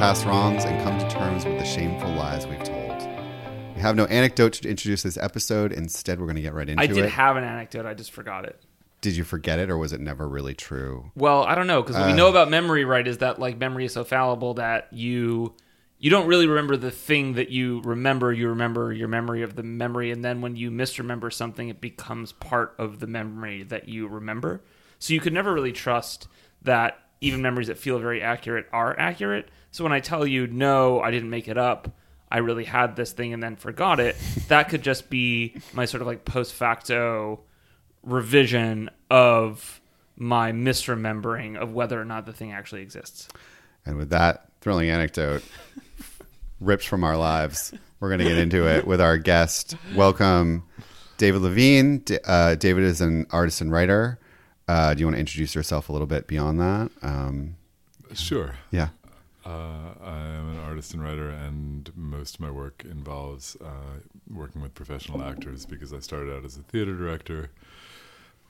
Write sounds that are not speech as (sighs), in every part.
past wrongs, and come to terms with the shameful lies we've told. We have no anecdote to introduce this episode. Instead, we're going to get right into it. I did it. have an anecdote. I just forgot it. did you forget it, or was it never really true? Well, I don't know because what we Uh. know about memory, right, is that like memory is so fallible that you you don't really remember the thing that you remember. You remember your memory of the memory, and then when you misremember something, it becomes part of the memory that you remember. So you could never really trust that even memories that feel very accurate are accurate. So when I tell you no, I didn't make it up. I really had this thing and then forgot it. that could just be my sort of like post facto revision of my misremembering of whether or not the thing actually exists. And with that thrilling anecdote (laughs) ripped from our lives, we're going to get into it with our guest. Welcome, David Levine. Uh, David is an artist and writer. Uh, do you want to introduce yourself a little bit beyond that? Um, Sure. yeah. Uh, I am an artist and writer, and most of my work involves uh, working with professional actors because I started out as a theater director,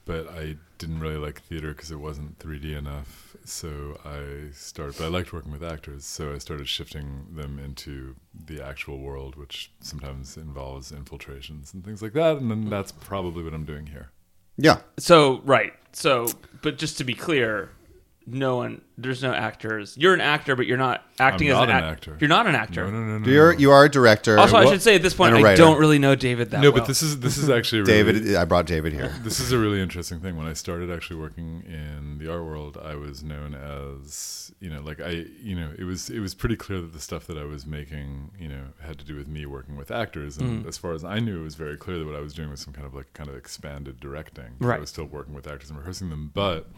but I didn't really like theater because it wasn't 3D enough. So I started, but I liked working with actors, so I started shifting them into the actual world, which sometimes involves infiltrations and things like that. And then that's probably what I'm doing here. Yeah. So, right. So, but just to be clear, no one, there's no actors. You're an actor, but you're not acting I'm as not an, an ac- actor. You're not an actor. No, no, no, no. You're, no. you are a director. Also, I should say at this point, and a I writer. don't really know David that no, well. but this is this is actually really, David, I brought David here. (laughs) This is a really interesting thing. When I started actually working in the art world, I was known as, you know, like I, you know, it was it was pretty clear that the stuff that I was making, you know, had to do with me working with actors. And mm. as far as I knew, it was very clear that what I was doing was some kind of like kind of expanded directing. 'cause Right. I was still working with actors and rehearsing them, but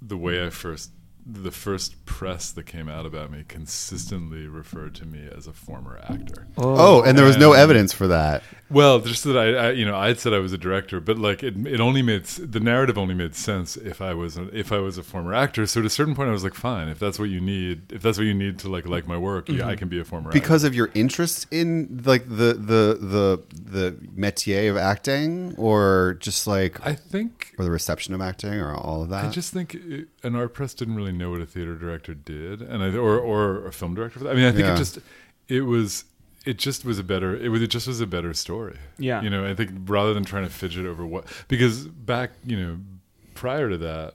the way I first the first press that came out about me consistently referred to me as a former actor. Oh, oh and there was no evidence for that. Well, just that I, I, you know, I'd said I was a director, but like it, it only made the narrative only made sense if I was a, if I was a former actor. So at a certain point, I was like, fine, if that's what you need, if that's what you need to like like my work, yeah, mm-hmm. I can be a former Because of your interest in like the the the the métier of acting, or just like. I think or the reception of acting, or all of that. I just think it, an our press didn't really know what a theater director did, and I or or a film director. For that. I mean, I think Yeah. it just it was it just was a better it was it just was a better story. Yeah. you know, I think rather than trying to fidget over what because back you know prior to that,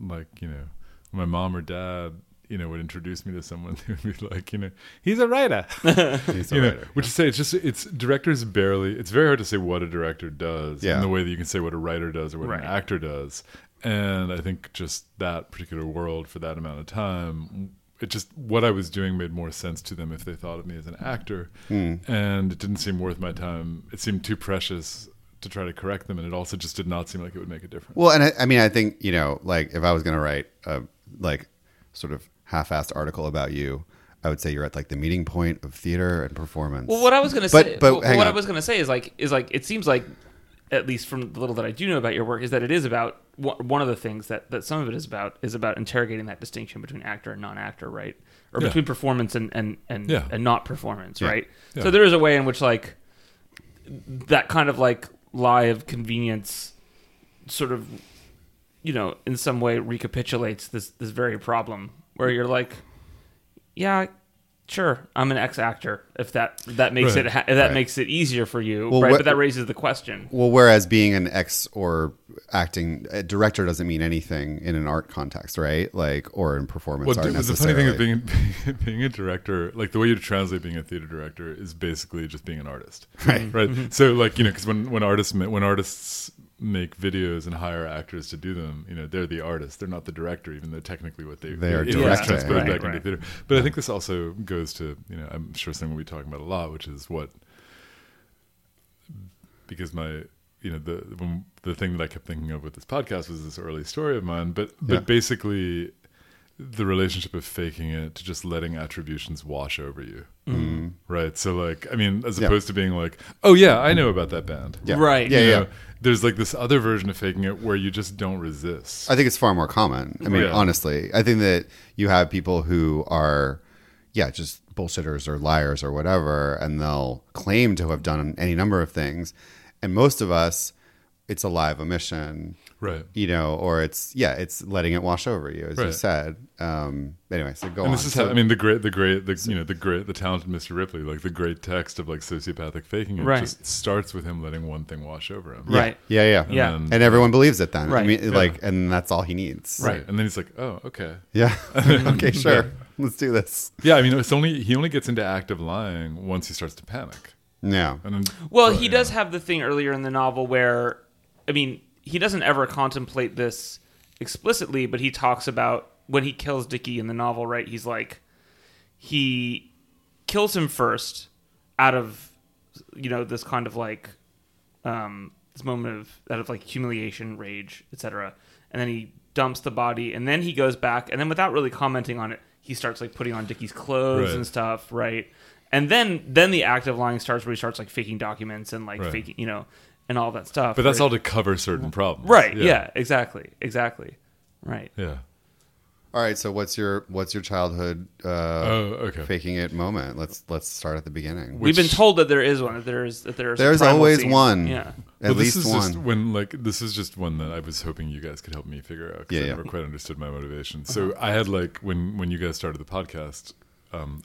like you know, my mom or dad. You know, would introduce me to someone (laughs) who would be like, you know, he's a writer. (laughs) He's a you know, writer. which is say it's just it's directors barely. It's very hard to say what a director does Yeah. in the way that you can say what a writer does or what Right. an actor does. And I think just that particular world for that amount of time, it just what I was doing made more sense to them if they thought of me as an actor, Hmm. and it didn't seem worth my time. It seemed too precious to try to correct them, and it also just did not seem like it would make a difference. Well, and I, I mean, I think you know, like if I was going to write a like sort of half-assed article about you, I would say you're at like the meeting point of theater and performance. Well, what I was going to say, but well, what on. I was going to say is like, is like, it seems like, at least from the little that I do know about your work, is that it is about one of the things that that some of it is about is about interrogating that distinction between actor and non-actor, right? Or Yeah. between performance and and and, Yeah. and not performance, Yeah. right? So there is a way in which like that kind of like lie of convenience, sort of, you know, in some way recapitulates this this very problem where you're like, yeah, sure, I'm an ex actor. If that that makes Right. it ha- if that Right. makes it easier for you, Well, right? what- but that raises the question. Well, whereas being an ex or acting a director doesn't mean anything in an art context, right? Like or in performance Well, art d- the funny thing necessarily. is being (laughs) being a director, like the way you translate being a theater director is basically just being an artist, Right. Right. Mm-hmm. So, like you know, because when when artists when artists make videos and hire actors to do them, you know, they're the artist. They're not the director, even though technically what they They are it is directing, transposed right, back right. into theater. But I think this also goes to you know, I'm sure something we'll be talking about a lot, which is what because my you know the when, the thing that I kept thinking of with this podcast was this early story of mine, but but Yeah. basically the relationship of faking it to just letting attributions wash over you. Mm-hmm. Right. So like I mean, as Yeah. opposed to being like, Oh yeah, I know about that band. Yeah. Right. Yeah, You yeah. know, there's like this other version of faking it where you just don't resist. I think it's far more common. I mean, Yeah. honestly, I think that you have people who are, yeah, just bullshitters or liars or whatever, and they'll claim to have done any number of things. And most of us, it's a lie of omission. Right. you know, or it's yeah, it's letting it wash over you, as you said. Um, anyway, so go And on. this is So- how I mean the great, the great, the you know the great, the talented Mr. Ripley, like the great text of like sociopathic faking. It Right. just starts with him letting one thing wash over him. Right. yeah, yeah, Yeah. then- and everyone believes it then. right? I mean, Yeah. like, and that's all he needs. right. And then he's like, oh, okay. Yeah. (laughs) (laughs) okay, sure. Let's do this. Yeah, I mean, it's only he only gets into active lying once he starts to panic. Yeah. And then, Well, so, he yeah. does have the thing earlier in the novel where, I mean, he doesn't ever contemplate this explicitly, but he talks about when he kills Dicky in the novel, right? He's like, he kills him first out of, you know, this kind of like, um, this moment of out of like humiliation, rage, etc. And then he dumps the body, and then he goes back, and then without really commenting on it, he starts like putting on Dicky's clothes Right. and stuff, right? And then then the act of lying starts where he starts like faking documents and like Right. faking, you know, and all that stuff. But that's all to cover certain problems. right. Yeah. exactly, exactly, right. Yeah. All right. So what's your what's your childhood uh, Oh, okay. faking it moment? Let's let's start at the beginning. We've been told that there is one. That there is that there is. There's always scene. one. Yeah. At Well, least this is one. just when like this is just one that I was hoping you guys could help me figure out because Yeah, I yeah. never quite understood my motivation. So I had like when when you guys started the podcast, um,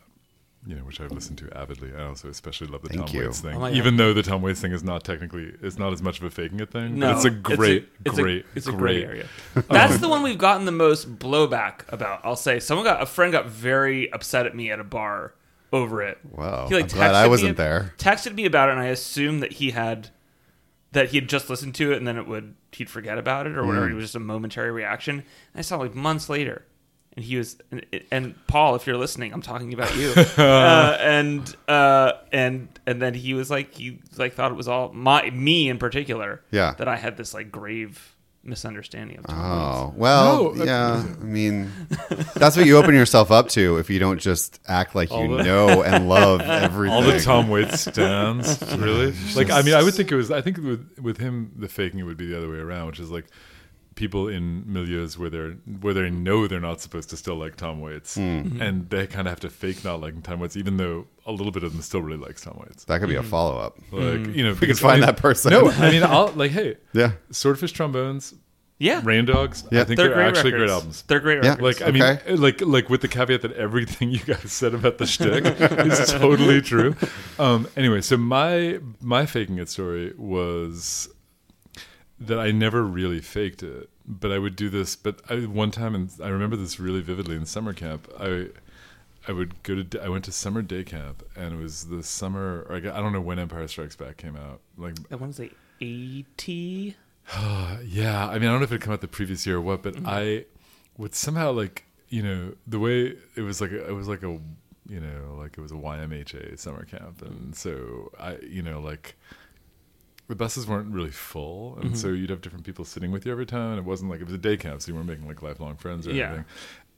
you know, which I've listened to avidly. I also especially love the Thank Tom you. Waits thing, Oh my God. even though the Tom Waits thing is not technically it's not as much of a faking it thing. No, but it's a great, it's a, great, it's a great gray area. (laughs) That's the one we've gotten the most blowback about. I'll say someone got a friend got very upset at me at a bar over it. Wow. He, like, I'm glad I texted me- wasn't there. Texted me about it, and I assumed that he had that he had just listened to it, and then it would he'd forget about it or whatever. Mm. It was just a momentary reaction. And I saw like months later, and he was and, and Paul, if you're listening, I'm talking about you. (laughs) uh, and uh, and and then he was like he like thought it was all my me in particular. Yeah. that I had this like grave misunderstanding of Tom Waits. Oh well, No, yeah. I mean, that's what you open yourself up to if you don't just act like you the- know and love (laughs) everything. all the Tom Waits stands, (laughs) really. Like, I mean, I would think it was. I think with with him, the faking it would be the other way around, which is like people in milieus where they're where they know they're not supposed to still like Tom Waits, Hmm. and they kind of have to fake not liking Tom Waits, even though a little bit of them still really likes Tom Waits. That could be a follow up. Like, you know, We could find I mean- that person. No, I mean, I'll like, hey, (laughs) Yeah. Swordfish Trombones, Yeah, Rain Dogs. Yeah. I think they're, they're, great actually records. great albums. They're great Yeah. records. Like I mean, Okay. like like with the caveat that everything (laughs) you guys said about the shtick (laughs) is totally true. Um, anyway, so my my faking it story was that I never really faked it, but I would do this. But I, one time, and I remember this really vividly in summer camp. I I would go to I went to summer day camp, and it was the summer. Or I got- I don't know when Empire Strikes Back came out. Like I want to say eighty. (sighs) yeah, I mean, I don't know if it came out the previous year or what, but mm-hmm. I would somehow like you know the way it was like it was like a you know like it was a YMHA summer camp, and so I you know like the buses weren't really full, and so you'd have different people sitting with you every time. And it wasn't like it was a day camp, so you weren't making like lifelong friends or Yeah. anything.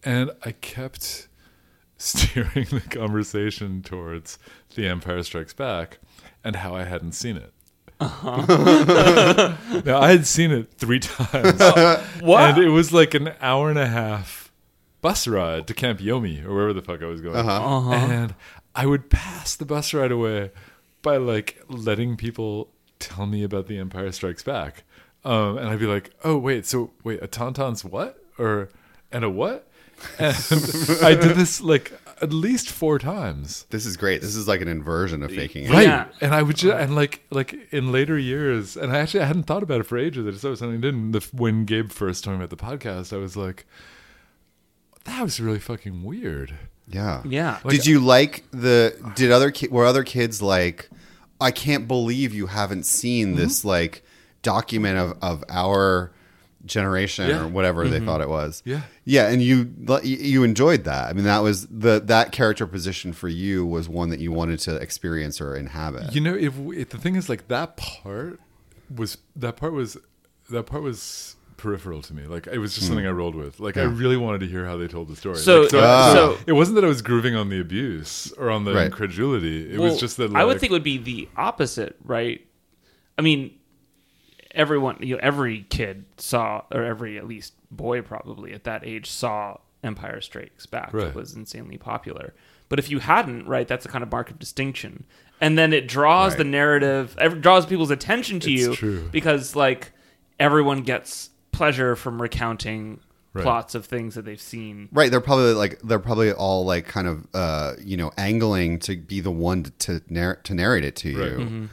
And I kept (laughs) steering the conversation towards The Empire Strikes Back and how I hadn't seen it. (laughs) now I had seen it three times, (laughs) What? and it was like an hour and a half bus ride to Camp Yomi or wherever the fuck I was going. Uh-huh. Uh-huh. And I would pass the bus ride away by like letting people tell me about The Empire Strikes Back, um, and I'd be like, "Oh wait, so wait, a tauntaun's what or and a what?" And (laughs) I did this like at least four times. This is great. This is like an inversion of faking it. Right. Yeah. And I would just, and like, like in later years, and I actually I hadn't thought about it for ages. I just always something I didn't. The, when Gabe first told me about the podcast, I was like, that was really fucking weird. Yeah. Yeah. did you like the? Did other ki- were other kids like? I can't believe you haven't seen Mm-hmm. this like document of of our generation Yeah. or whatever they thought it was. Yeah. Yeah, and you you enjoyed that. I mean, that was the that character position for you was one that you wanted to experience or inhabit. You know, if, if the thing is like that part was that part was that part was peripheral to me. Like it was just something I rolled with. Like I Hmm. Really wanted to hear how they told the story. So- Like, Ah. so- it wasn't that I was grooving on the abuse or on the Right. incredulity. It Well, was just that I would think it would be the opposite, right? I mean, everyone, you know, every kid saw, or every at least boy probably at that age saw Empire Strikes Back. Right. It was insanely popular. But if you hadn't, right, that's a kind of mark of distinction, and then it draws Right. the narrative, it draws people's attention to It's you true. because like everyone gets pleasure from recounting Right. plots of things that they've seen. Right, they're probably like they're probably all like kind of uh, you know angling to be the one to narr- to narrate it to you, Right. Mm-hmm.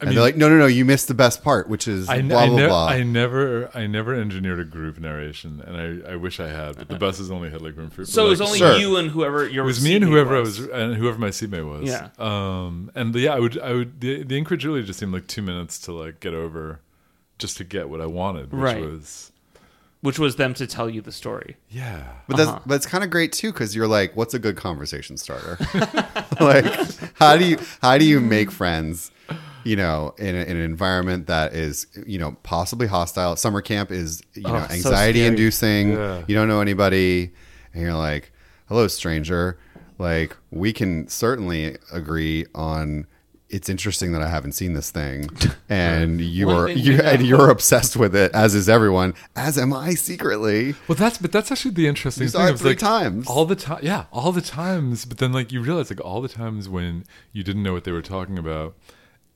and they're like, no, no, no, you missed the best part, which is I, blah I, blah nev- blah. I never, I never engineered a group narration, and I, I wish I had. But the buses only had like room for. So it was like, only Sure. you and whoever your It was me and whoever was. I was, and whoever my seatmate was. Yeah. Um. And yeah, I would, I would. The, the incredulity just seemed like two minutes to like get over, just to get what I wanted, which Right. was which was them to tell you the story. yeah. But that's Uh-huh. but it's kind of great too because you're like, what's a good conversation starter? (laughs) like, how do you how do you make friends? You know, in, a, in an environment that is you know possibly hostile. Summer camp is you know Oh, so anxiety scary. inducing. Yeah. You don't know anybody, and you're like, hello, stranger. Like, we can certainly agree on. It's interesting that I haven't seen this thing, (laughs) and you are you we and you're obsessed with it, as is everyone, as am I secretly. Well, that's but that's actually the interesting You saw thing. it three like times. all the time. Yeah, all the times. But then like you realize like all the times when you didn't know what they were talking about,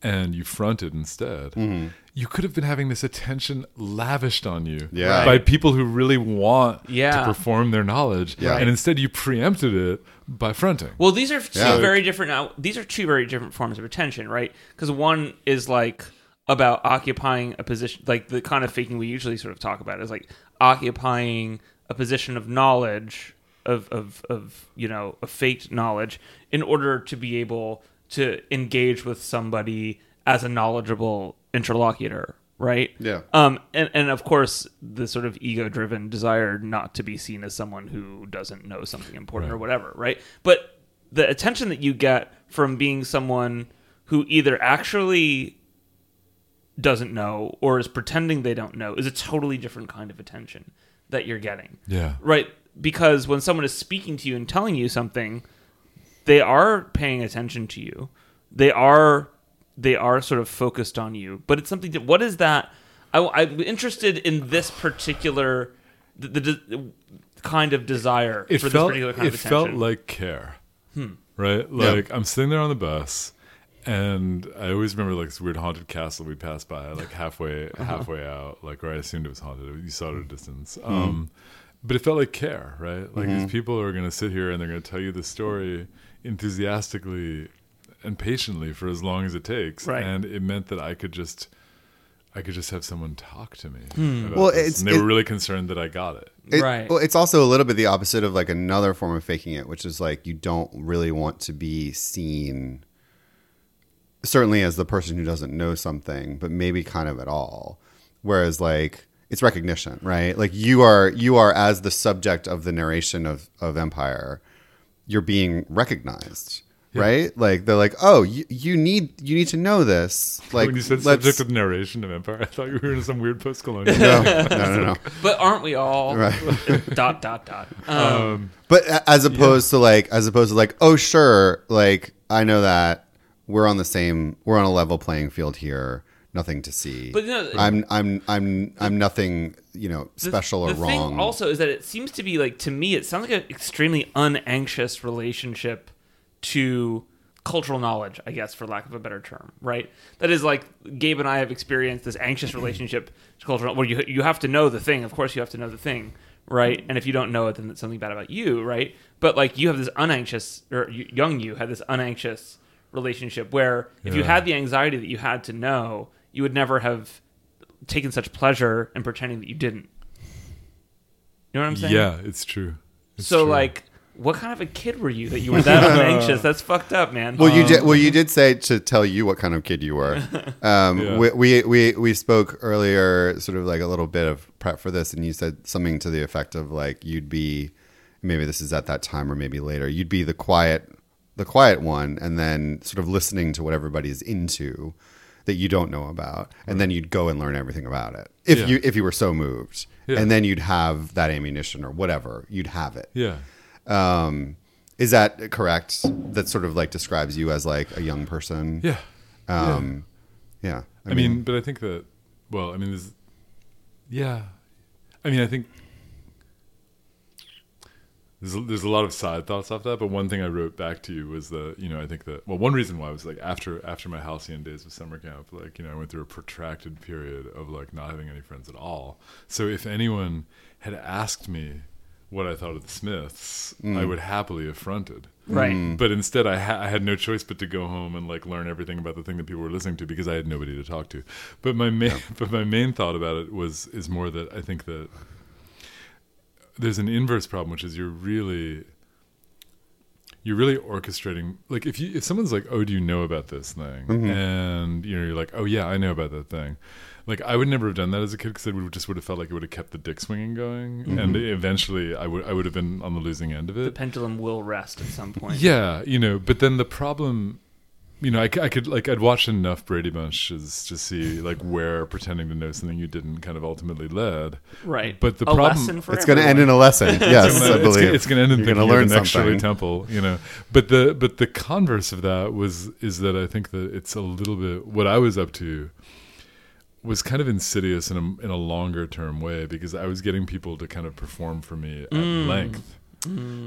and you fronted instead. Mm-hmm. You could have been having this attention lavished on you Yeah. by people who really want Yeah. to perform their knowledge, Yeah. and instead you preempted it by fronting. Well, these are two Yeah. very different. Now, these are two very different forms of attention, right? Because one is like about occupying a position, like the kind of faking we usually sort of talk about is like occupying a position of knowledge, of of of you know, a faked knowledge, in order to be able to engage with somebody as a knowledgeable interlocutor, right? Yeah. Um, and, and of course, the sort of ego driven desire not to be seen as someone who doesn't know something important or whatever, right? But the attention that you get from being someone who either actually doesn't know or is pretending they don't know is a totally different kind of attention that you're getting. yeah, Right? Because when someone is speaking to you and telling you something, they are paying attention to you. They are they are sort of focused on you. But it's something that what is that? I, am interested in this particular the, the, the kind of desire it for this felt particular kind it of felt attention. Hmm. like care, right? Yeah. Like I'm sitting there on the bus, and I always remember like this weird haunted castle we passed by, like halfway (laughs) Uh-huh. halfway out, like where I assumed it was haunted. You saw it at a distance, Hmm. um, but it felt like care, right? Like Mm-hmm. these people are going to sit here and they're going to tell you the story enthusiastically and patiently for as long as it takes, Right. and it meant that I could just. I could just have someone talk to me. Hmm. about Well, this. it's- and they it- were really concerned that I got it. It- Right. Well, it's also a little bit the opposite of like another form of faking it, which is like you don't really want to be seen, certainly as the person who doesn't know something, but maybe kind of at all. Whereas like it's recognition, right? Like you are you are as the subject of the narration of of Empire, you're being recognized. Right, like they're like, oh, you, you need you need to know this. (laughs) Like, when you said let's- subject of narration of Empire, (laughs) I thought you were in some weird post-colonial. no, no, no, no. (laughs) but aren't we all Right. dot dot dot? Um, Um, But as opposed to like, as opposed to like, oh sure, like I know that we're on the same, we're on a level playing field here. Nothing to see. But, you know, I'm, I'm, I'm, I'm nothing, you know, The- special or wrong. Thing also is that it seems to be like to me, it sounds like an extremely unanxious relationship to cultural knowledge, I guess, for lack of a better term, right? That is like Gabe and I have experienced this anxious relationship to cultural. Where you you have to know the thing, of course, you have to know the thing, right? And if you don't know it, then it's something bad about you, right? But like you have this unanxious, or young you had this unanxious relationship where if you had the anxiety that you had to know, you would never have taken such pleasure in pretending that you didn't. You know what I'm saying? yeah, it's true. It's so true. like, what kind of a kid were you that you were that (laughs) anxious? That's fucked up, man. well, you did. Well, you did say to tell you what kind of kid you were. (laughs) Um, Yeah. we, we we we spoke earlier, sort of like a little bit of prep for this, and you said something to the effect of like you'd be, maybe this is at that time or maybe later. You'd be the quiet, the quiet one, and then sort of listening to what everybody's into that you don't know about, and then you'd go and learn everything about it if Yeah. you if you were so moved, Yeah. and then you'd have that ammunition or whatever. You'd have it. yeah, Um, is that correct? That sort of like describes you as like a young person. yeah. Um, yeah. I, mean, but I think that. Well, I mean, there's. Yeah, I mean, I think. there's a, there's a lot of side thoughts off that, but one thing I wrote back to you was that you know I think that well one reason why was like after after my halcyon days of summer camp, like you know I went through a protracted period of like not having any friends at all. So if anyone had asked me what I thought of the Smiths, I mm. would happily have fronted. Right. Mm. But instead, I, ha- I had no choice but to go home and like learn everything about the thing that people were listening to because I had nobody to talk to. But my main, but my main thought about it was is more that I think that there's an inverse problem, which is you're really you're really orchestrating. Like if you if someone's like, "Oh, do you know about this thing?" Mm-hmm. and you know you're like, "Oh yeah, I know about that thing." Like I would never have done that as a kid because it would just would have felt like it would have kept the dick swinging going, mm-hmm. and eventually I would I would have been on the losing end of it. The pendulum will rest at some point. Yeah, you know, but then the problem, you know, I could like I'd watched enough Brady Bunches to see like where pretending to know something you didn't kind of ultimately led. Right. But the a problem- lesson for It's going to end in a lesson. (laughs) Yes, It's I gonna- it's believe gonna- It's going to end in You're thinking gonna learn the next Shirley something. Temple, you know. But the but the converse of that was is that I think that it's a little bit what I was up to was kind of insidious in a in a longer term way because I was getting people to kind of perform for me at Mm. length.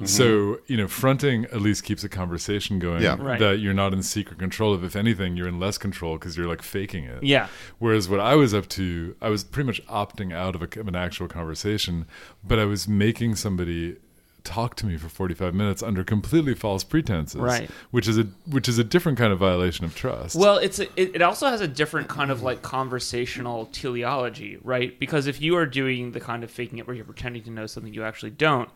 So you know, fronting at least keeps a conversation going Yeah. Right. that you're not in secret control of. If anything, you're in less control because you're like faking it. Yeah. Whereas what I was up to, I was pretty much opting out of, a, of an actual conversation, but I was making somebody talk to me for 45 minutes under completely false pretenses Right. which is a which is a different kind of violation of trust Well, it's a, it, it also has a different kind of like conversational teleology, right? Because if you are doing the kind of faking it where you're pretending to know something you actually don't,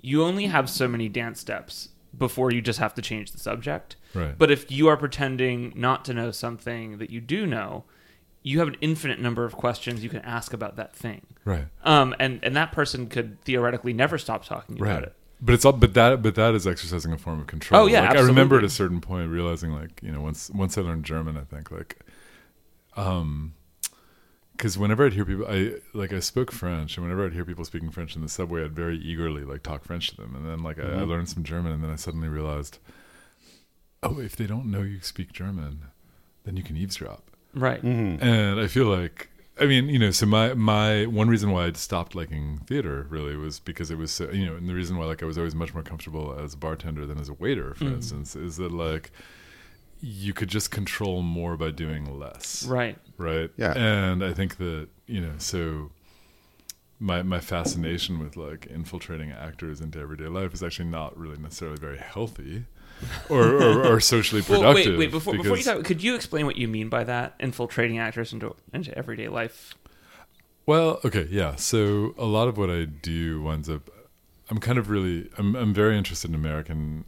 you only have so many dance steps before you just have to change the subject. Right. But if you are pretending not to know something that you do know, you have an infinite number of questions you can ask about that thing. right. Um, and, and that person could theoretically never stop talking about it. but it's all but that but that is exercising a form of control. Oh, yeah, like i remember at a certain point realizing like you know once once i learned german i think like um because whenever I'd hear people, I like I spoke French, and whenever I'd hear people speaking French in the subway, I'd very eagerly like talk French to them, and then like I, I learned some German, and then I suddenly realized, oh, if they don't know you speak German, then you can eavesdrop, Right. Mm-hmm. and I feel like, I mean, you know, so my my one reason why I'd stopped liking theater really was because it was, so, you know, and the reason why like I was always much more comfortable as a bartender than as a waiter, for mm-hmm. instance, is that like you could just control more by doing less Right. right Yeah. and i think that you know so my my fascination with like infiltrating actors into everyday life is actually not really necessarily very healthy (laughs) or or, or socially Well, productive wait, wait. Before, before you talk, could you explain what you mean by that? Infiltrating actors into into everyday life. Well, okay, yeah. So a lot of what I do winds up. I'm kind of really. I'm I'm very interested in American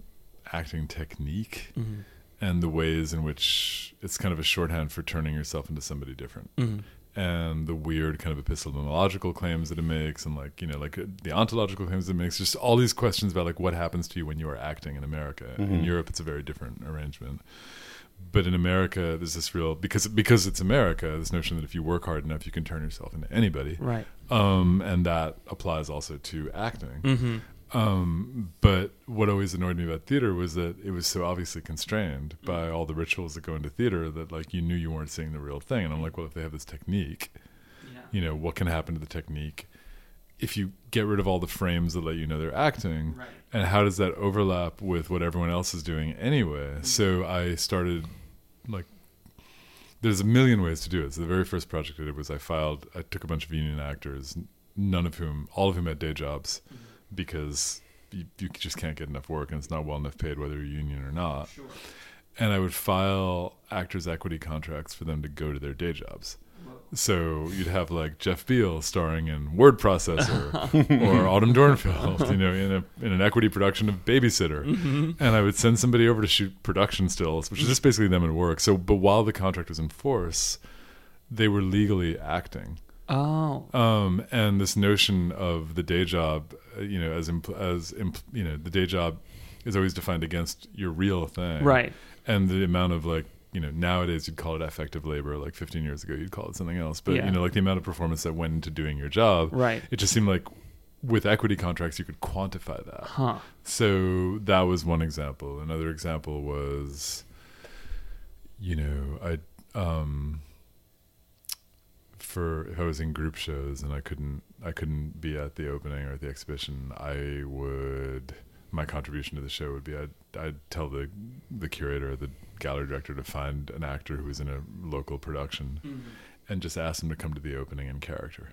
acting technique mm-hmm. and the ways in which it's kind of a shorthand for turning yourself into somebody different. Mm-hmm. And the weird kind of epistemological claims that it makes, and like you know, like uh, the ontological claims it makes, just all these questions about like what happens to you when you are acting in America. In Europe, it's a very different arrangement but in America, there's this real because because it's America. This notion that if you work hard enough, you can turn yourself into anybody, Right. um, and that applies also to acting. Um, but what always annoyed me about theater was that it was so obviously constrained mm-hmm. by all the rituals that go into theater that like you knew you weren't seeing the real thing. And I'm like, well, if they have this technique, you know, what can happen to the technique if you get rid of all the frames that let you know they're acting? Right. And how does that overlap with what everyone else is doing anyway? Mm-hmm. So I started like there's a million ways to do it. So the very first project I did was I filed I took a bunch of union actors, none of whom all of whom had day jobs mm-hmm. Because you, you just can't get enough work and it's not well enough paid whether you're union or not. And I would file actors equity contracts for them to go to their day jobs. So you'd have like Jeff Beal starring in Word Processor (laughs) or Autumn Dornfeld, you know, in a in an equity production of Babysitter, mm-hmm. and I would send somebody over to shoot production stills, which is just basically them at work. So, but while the contract was in force, they were legally acting. Oh. Um, and this notion of the day job, uh, you know, as impl- as impl- you know, the day job is always defined against your real thing, Right. And the amount of like, you know, nowadays you'd call it affective labor. Like 15 years ago, you'd call it something else. But Yeah. you know, like the amount of performance that went into doing your job, Right. It just seemed like with equity contracts, you could quantify that. Huh. So that was one example. Another example was, you know, I um, for if I was in group shows and I couldn't I couldn't be at the opening or at the exhibition, I would my contribution to the show would be I'd I'd tell the the curator, the gallery director to find an actor who was in a local production and just ask them to come to the opening in character.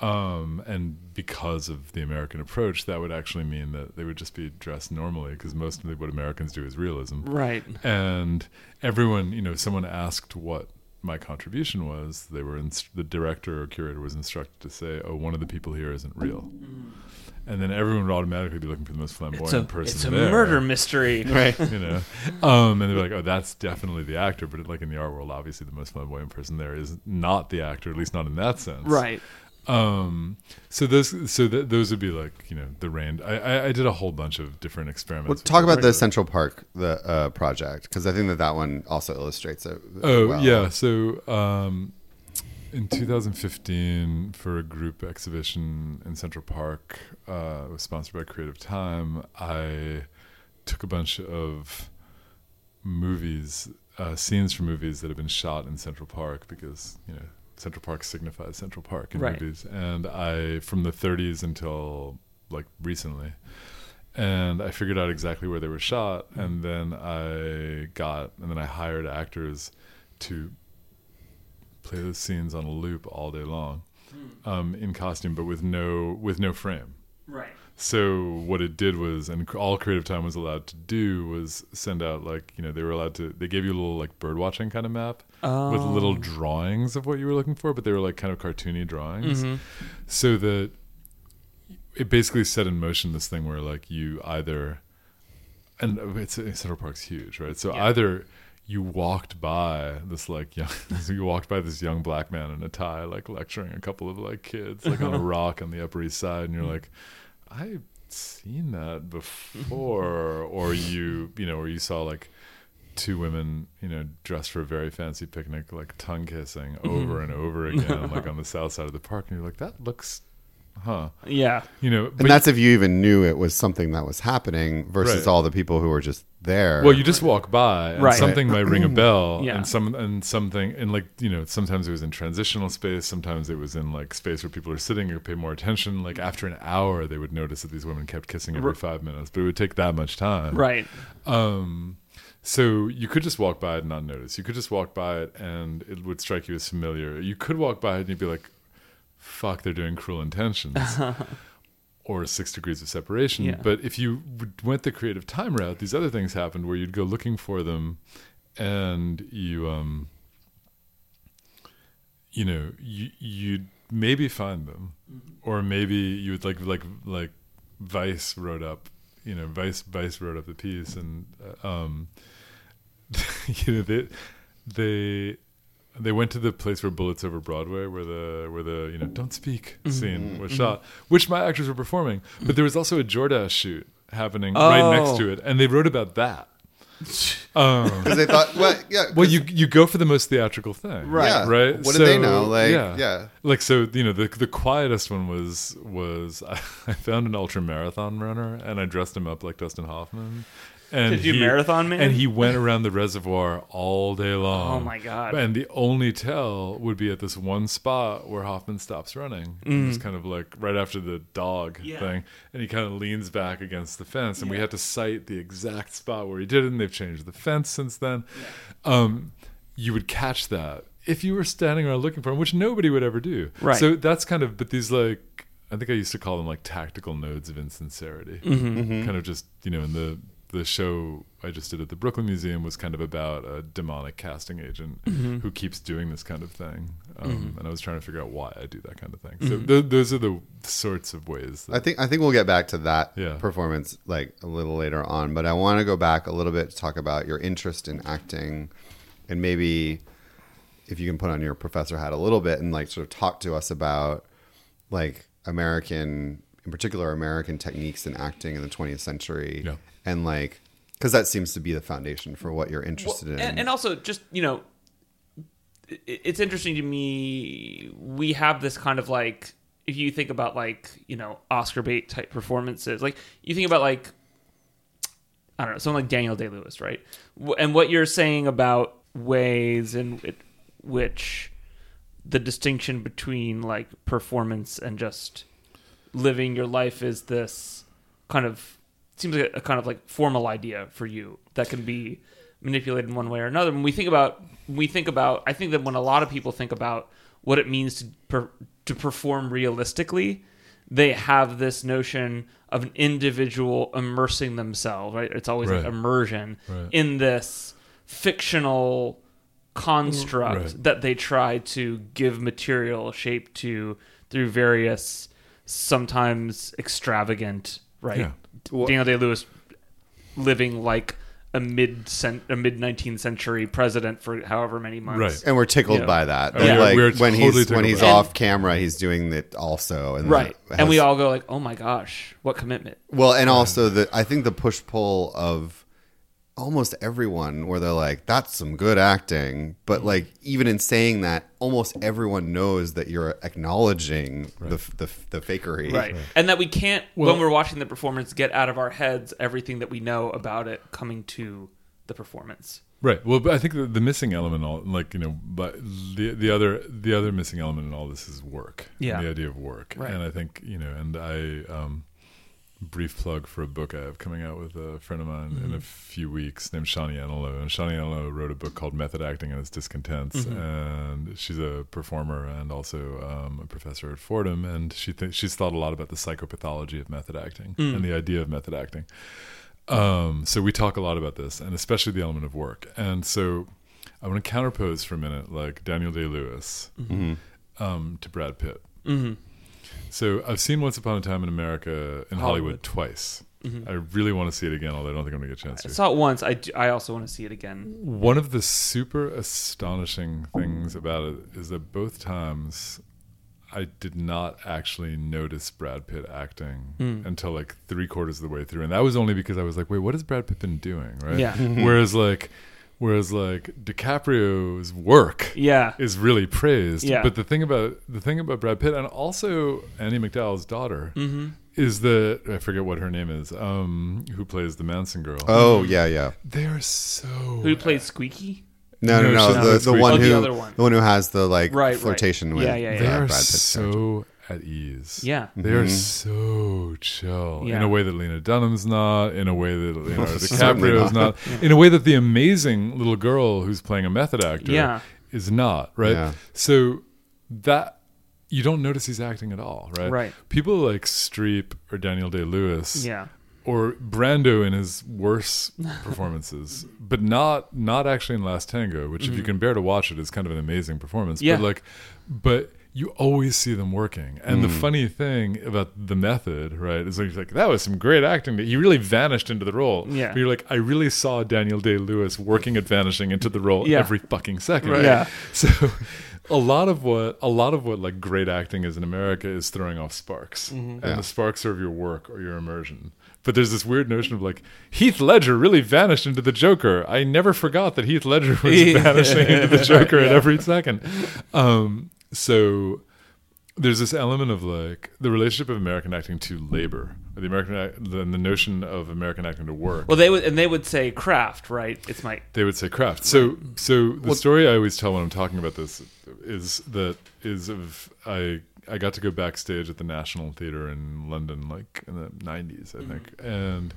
Um, and because of the American approach, that would actually mean that they would just be dressed normally because most of what Americans do is realism Right. and everyone you know someone asked what my contribution was they were inst- the director or curator was instructed to say oh one of the people here isn't real and then everyone would automatically be looking for the most flamboyant It's a, person it's a there, murder mystery. (laughs) Right. you know um and they're like oh that's definitely the actor but like in the art world obviously the most flamboyant person there is not the actor at least not in that sense Right. Um so those so th- those would be like you know the rain I, I i did a whole bunch of different experiments Well, talk about the Central Park the uh, project because I think that that one also illustrates it. Oh well. yeah, so um, in 2015, for a group exhibition in Central Park, uh, was sponsored by Creative Time. I took a bunch of movies, uh, scenes from movies that have been shot in Central Park because you know Central Park signifies Central Park in Right. movies, and I from the 30s until like recently and I figured out exactly where they were shot, and then I got, and then I hired actors to play those scenes on a loop all day long, um, in costume, but with no with no frame. Right. So what it did was, and all Creative Time was allowed to do was send out like you know they were allowed to they gave you a little like bird watching kind of map with little drawings of what you were looking for, but they were like kind of cartoony drawings, Mhm. so that it basically set in motion this thing where like you either and it's Central Park's huge, right? So Yeah. either you walked by this like young (laughs) you walked by this young black man in a tie like lecturing a couple of like kids like on a (laughs) rock on the upper east side and you're like i've seen that before (laughs) or you you know or you saw like two women you know dressed for a very fancy picnic like tongue kissing over mm-hmm. and over again like (laughs) on the south side of the park and you're like that looks huh Yeah. you know And that's if you even knew it was something that was happening versus Right. all the people who were just there. Well, you just walk by, and Right. something might ring a (clears throat) bell, Yeah. and some and something, and like you know, sometimes it was in transitional space, sometimes it was in like space where people are sitting or pay more attention. Like after an hour, they would notice that these women kept kissing every five minutes, but it would take that much time, Right. Um, so you could just walk by it and not notice. You could just walk by it, and it would strike you as familiar. You could walk by it and you'd be like, "Fuck, they're doing Cruel Intentions." (laughs) or six degrees of separation. Yeah. But if you went the creative time route, these other things happened where you'd go looking for them, and you, um, you know, you you'd maybe find them, or maybe you would like like like Vice wrote up, you know, Vice Vice wrote up the piece, and uh, um, (laughs) you know they they they went to the place where Bullets Over Broadway, where the where the you know don't speak scene was shot, which my actors were performing. But there was also a Jordache shoot happening right next Oh. to it, and they wrote about that. (laughs) Um, because they thought, well, yeah, (laughs) well, you you go for the most theatrical thing, Right. yeah, Right. What did they know? Like, yeah. yeah, Like so, you know, the the quietest one was was (laughs) I, found an ultra marathon runner and I dressed him up like Dustin Hoffman. And Did you he- marathon man? And he went around the reservoir all day long. Oh my God. And the only tell would be at this one spot where Hoffman stops running. It's kind of like right after the dog Mm. Yeah. thing, and he kind of leans back against the fence, and we Yeah. had to cite the exact spot where he did it. And they've changed the fence since then. Um, you would catch that if you were standing around looking for him, which nobody would ever do. Right. So that's kind of, but these like, I think I used to call them like tactical nodes of insincerity. Mm-hmm. Kind of just, you know, in the the show I just did at the Brooklyn Museum was kind of about a demonic casting agent Mm-hmm. who keeps doing this kind of thing. Um, And I was trying to figure out why I do that kind of thing. So th- those are the sorts of ways. That, I think I think we'll get back to that Yeah. performance like a little later on, but I want to go back a little bit to talk about your interest in acting, and maybe if you can put on your professor hat a little bit and like sort of talk to us about like American, in particular, American techniques in acting in the 20th century, Yeah. And like because that seems to be the foundation for what you're interested in. and, and also just you know it's interesting to me we have this kind of like if you think about like you know oscar bait type performances like you think about like i don't know someone like daniel day lewis right and what you're saying about ways in which the distinction between like performance and just living your life is this kind of seems like a, a kind of like formal idea for you that can be manipulated in one way or another. When we think about when we think about I think that when a lot of people think about what it means to per, to perform realistically, they have this notion of an individual immersing themselves, right? It's always like immersion Right. in this fictional construct Right. that they try to give material shape to through various sometimes extravagant right Yeah. Well- Daniel Day Lewis living like a mid a mid 19th century president for however many months Right. and we're tickled Yeah. by that. Oh, yeah, Like we're when totally he's when he's by that. off camera, he's doing it also. And right that and we all go like oh my gosh what commitment well, and also the I think the push pull of almost everyone where they're like that's some good acting, but Mm-hmm. like even in saying that, almost everyone knows that you're acknowledging the, the the fakery. right and that we can't Well- when we're watching the performance get out of our heads everything that we know about it coming to the performance Right. Well, but I think the, the missing element, all like you know, but the the other the other missing element in all this is work. Yeah. The idea of work, Right. and I think you know, and I um, brief plug for a book I have coming out with a friend of mine Mm-hmm. in a few weeks named Shonni Enelow, and Shonni Enelow wrote a book called Method Acting and Its Discontents, Mm-hmm. and she's a performer and also um, a professor at Fordham, and she th- she's thought a lot about the psychopathology of method acting Mm. and the idea of method acting. Um, so we talk a lot about this, and especially the element of work. And so I want to counterpose for a minute, like Daniel Day Lewis Mm-hmm. um, to Brad Pitt. Mm-hmm. So I've seen Once Upon a Time in America in Hollywood, Hollywood. twice. Mhm. I really want to see it again, although I don't think I'm going to get a chance I to. saw it once I I also want to see it again One of the super astonishing things about it is that both times I did not actually notice Brad Pitt acting Mm. until like three quarters of the way through, and that was only because I was like, "Wait, what has Brad Pitt been doing?" Right? yeah Whereas like, whereas like DiCaprio's work yeah is really praised, Yeah. but the thing about the thing about Brad Pitt and also Andie MacDowell's daughter mm-hmm. is that I forget what her name is, um, who plays the Manson girl. Oh yeah, yeah. They are so who played Squeaky No, no, No, no. she's The, not the sweet. one Oh, the who other one. the one who has the like Right, right. flirtation with Yeah, yeah, yeah. they uh, are Brad Pitt's character. so at ease. yeah They are Mhm. so chill in a way that Lena Dunham's not, in a way that Leonardo (laughs) Certainly DiCaprio is not. not, in a way that the amazing little girl who's playing a method actor Yeah. is not, right? Yeah. So that you don't notice he's acting at all, right? Right. People like Streep or Daniel Day Lewis yeah or Brando in his worst performances, (laughs) but not not actually in Last Tango, which if you can bear to watch it is kind of an amazing performance. Mm-hmm. Yeah. But like but you always see them working. And the funny thing about the method, right, is like, that was some great acting. He really vanished into the role. Yeah. But you're like, I really saw Daniel Day Lewis working at vanishing into the role Yeah. every fucking second. Right. Yeah. (laughs) So a lot of what a lot of what like great acting is in America is throwing off sparks. And Yeah. the sparks are of your work or your immersion. But there's this weird notion of like Heath Ledger really vanished into the Joker. I never forgot that Heath Ledger was (laughs) vanishing into the (laughs) Joker at every second. Um, so there's this element of like the relationship of American acting to labor, or the American ac- the, the notion of American acting to work. well they would and they would say craft right it's my They would say craft. So, so the story I always tell when I'm talking about this is that is of I I got to go backstage at the National Theatre in London, like in the '90s, I mm-hmm. think, and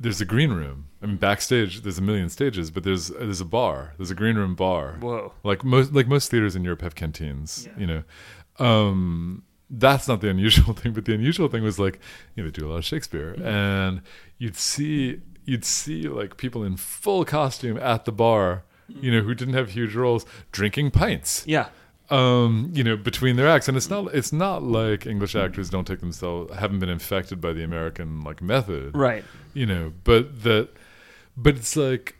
there's a green room. I mean, backstage there's a million stages, but there's there's a bar. There's a green room bar. whoa Like most like most theaters in Europe have canteens. You know, um, that's not the unusual (laughs) thing. But the unusual thing was like you know they do a lot of Shakespeare, and you'd see you'd see like people in full costume at the bar. You know, who didn't have huge roles, drinking pints yeah um, you know, between their acts, and it's not it's not like English actors don't take themselves haven't been infected by the American like method, right. You know, but that, but it's like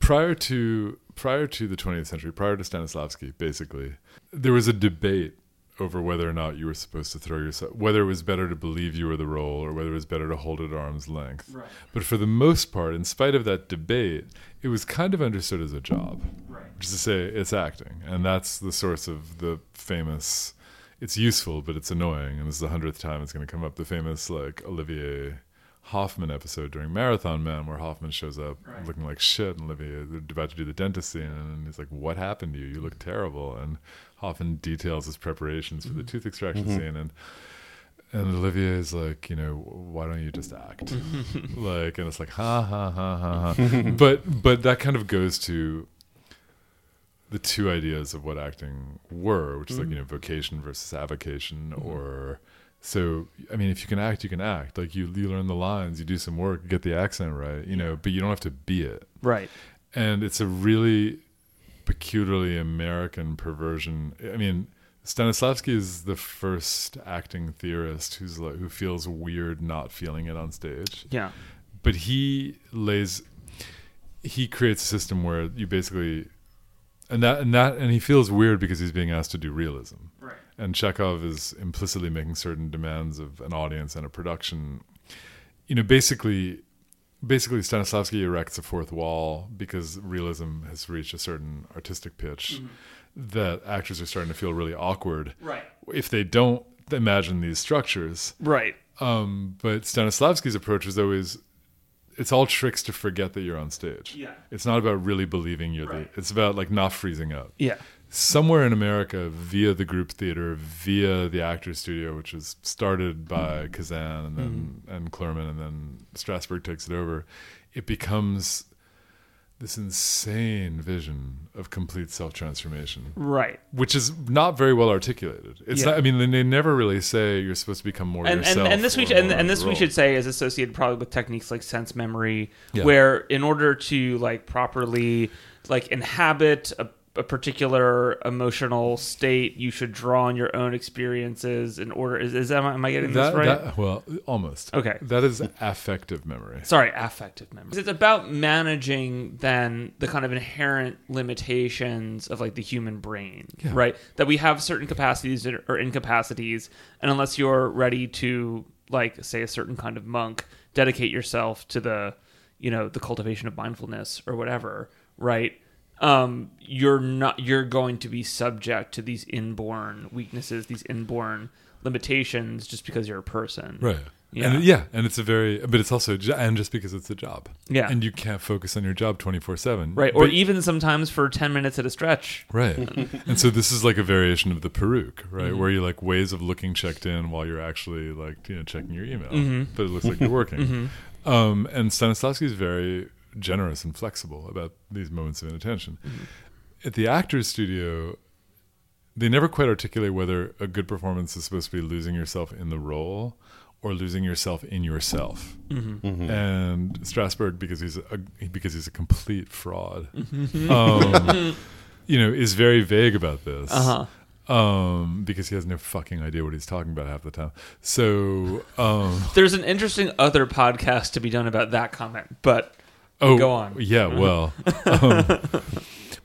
prior to prior to the 20th century, prior to Stanislavski, basically, there was a debate over whether or not you were supposed to throw yourself, whether it was better to believe you were the role or whether it was better to hold it at arm's length. Right. But for the most part, in spite of that debate, it was kind of understood as a job right which is to say it's acting and that's the source of the famous it's useful but it's annoying and this is the hundredth time it's going to come up the famous like olivier Hoffman episode during Marathon Man where Hoffman shows up Right. looking like shit and Olivier they're about to do the dentist scene and he's like, What happened to you? You look terrible and Hoffman details his preparations for the mm-hmm. tooth extraction mm-hmm. scene and and Olivier is like, you know, why don't you just act? (laughs) like, and it's like, ha ha ha ha ha. (laughs) but but that kind of goes to the two ideas of what acting were, which is like mm-hmm. you know vocation versus avocation, or so. I mean, if you can act, you can act. Like you, you learn the lines, you do some work, get the accent right, you know, but you don't have to be it. Right. And it's a really peculiarly American perversion. I mean, Stanislavski is the first acting theorist who's like, who feels weird not feeling it on stage Yeah. but he lays he creates a system where you basically and that and that and he feels weird because he's being asked to do realism Right. and Chekhov is implicitly making certain demands of an audience and a production you know basically basically Stanislavski erects a fourth wall because realism has reached a certain artistic pitch that actors are starting to feel really awkward Right. if they don't imagine these structures Right. um, but Stanislavski's approach is always it's all tricks to forget that you're on stage. Yeah. It's not about really believing you're Right. the it's about like not freezing up. Yeah. Somewhere in America, via the group theater, via the actors studio, which was started by mm. Kazan and then mm. and Clurman and then Strasberg takes it over, it becomes this insane vision of complete self transformation Right. which is not very well articulated. It's Yeah. not. I mean, they never really say you're supposed to become more and, and yourself. and this we should, and, and this we should say is associated probably with techniques like sense memory Yeah. where in order to like properly like inhabit a, a particular emotional state you should draw on your own experiences in order is, is that am I getting That, this right that- well, almost. Okay. That is affective memory. sorry affective memory it's about managing then the kind of inherent limitations of like the human brain Yeah. right that we have certain capacities or or incapacities and unless you're ready to like say a certain kind of monk dedicate yourself to the you know the cultivation of mindfulness or whatever right um you're not you're going to be subject to these inborn weaknesses these inborn limitations just because you're a person Right. Yeah. And yeah, and it's a very, but it's also, and just because it's a job. Yeah. And you can't focus on your job 24 7. right or even sometimes for 10 minutes at a stretch Right. (laughs) and so this is like a variation of the perruque, right? Mm-hmm. Where you like ways of looking checked in while you're actually like, you know, checking your email, Mm-hmm. but it looks like you're working. (laughs) Um, and Stanislavski is very generous and flexible about these moments of inattention. Mm-hmm. At the actor's studio, they never quite articulate whether a good performance is supposed to be losing yourself in the role or losing yourself in yourself. Mm-hmm. And Strasberg, because he's a because he's a complete fraud, Mm-hmm. um, (laughs) you know, is very vague about this. uh-huh Um, because he has no fucking idea what he's talking about half the time. So, um, There's an interesting other podcast to be done about that comment, but oh, Go on. Yeah, well, (laughs) um,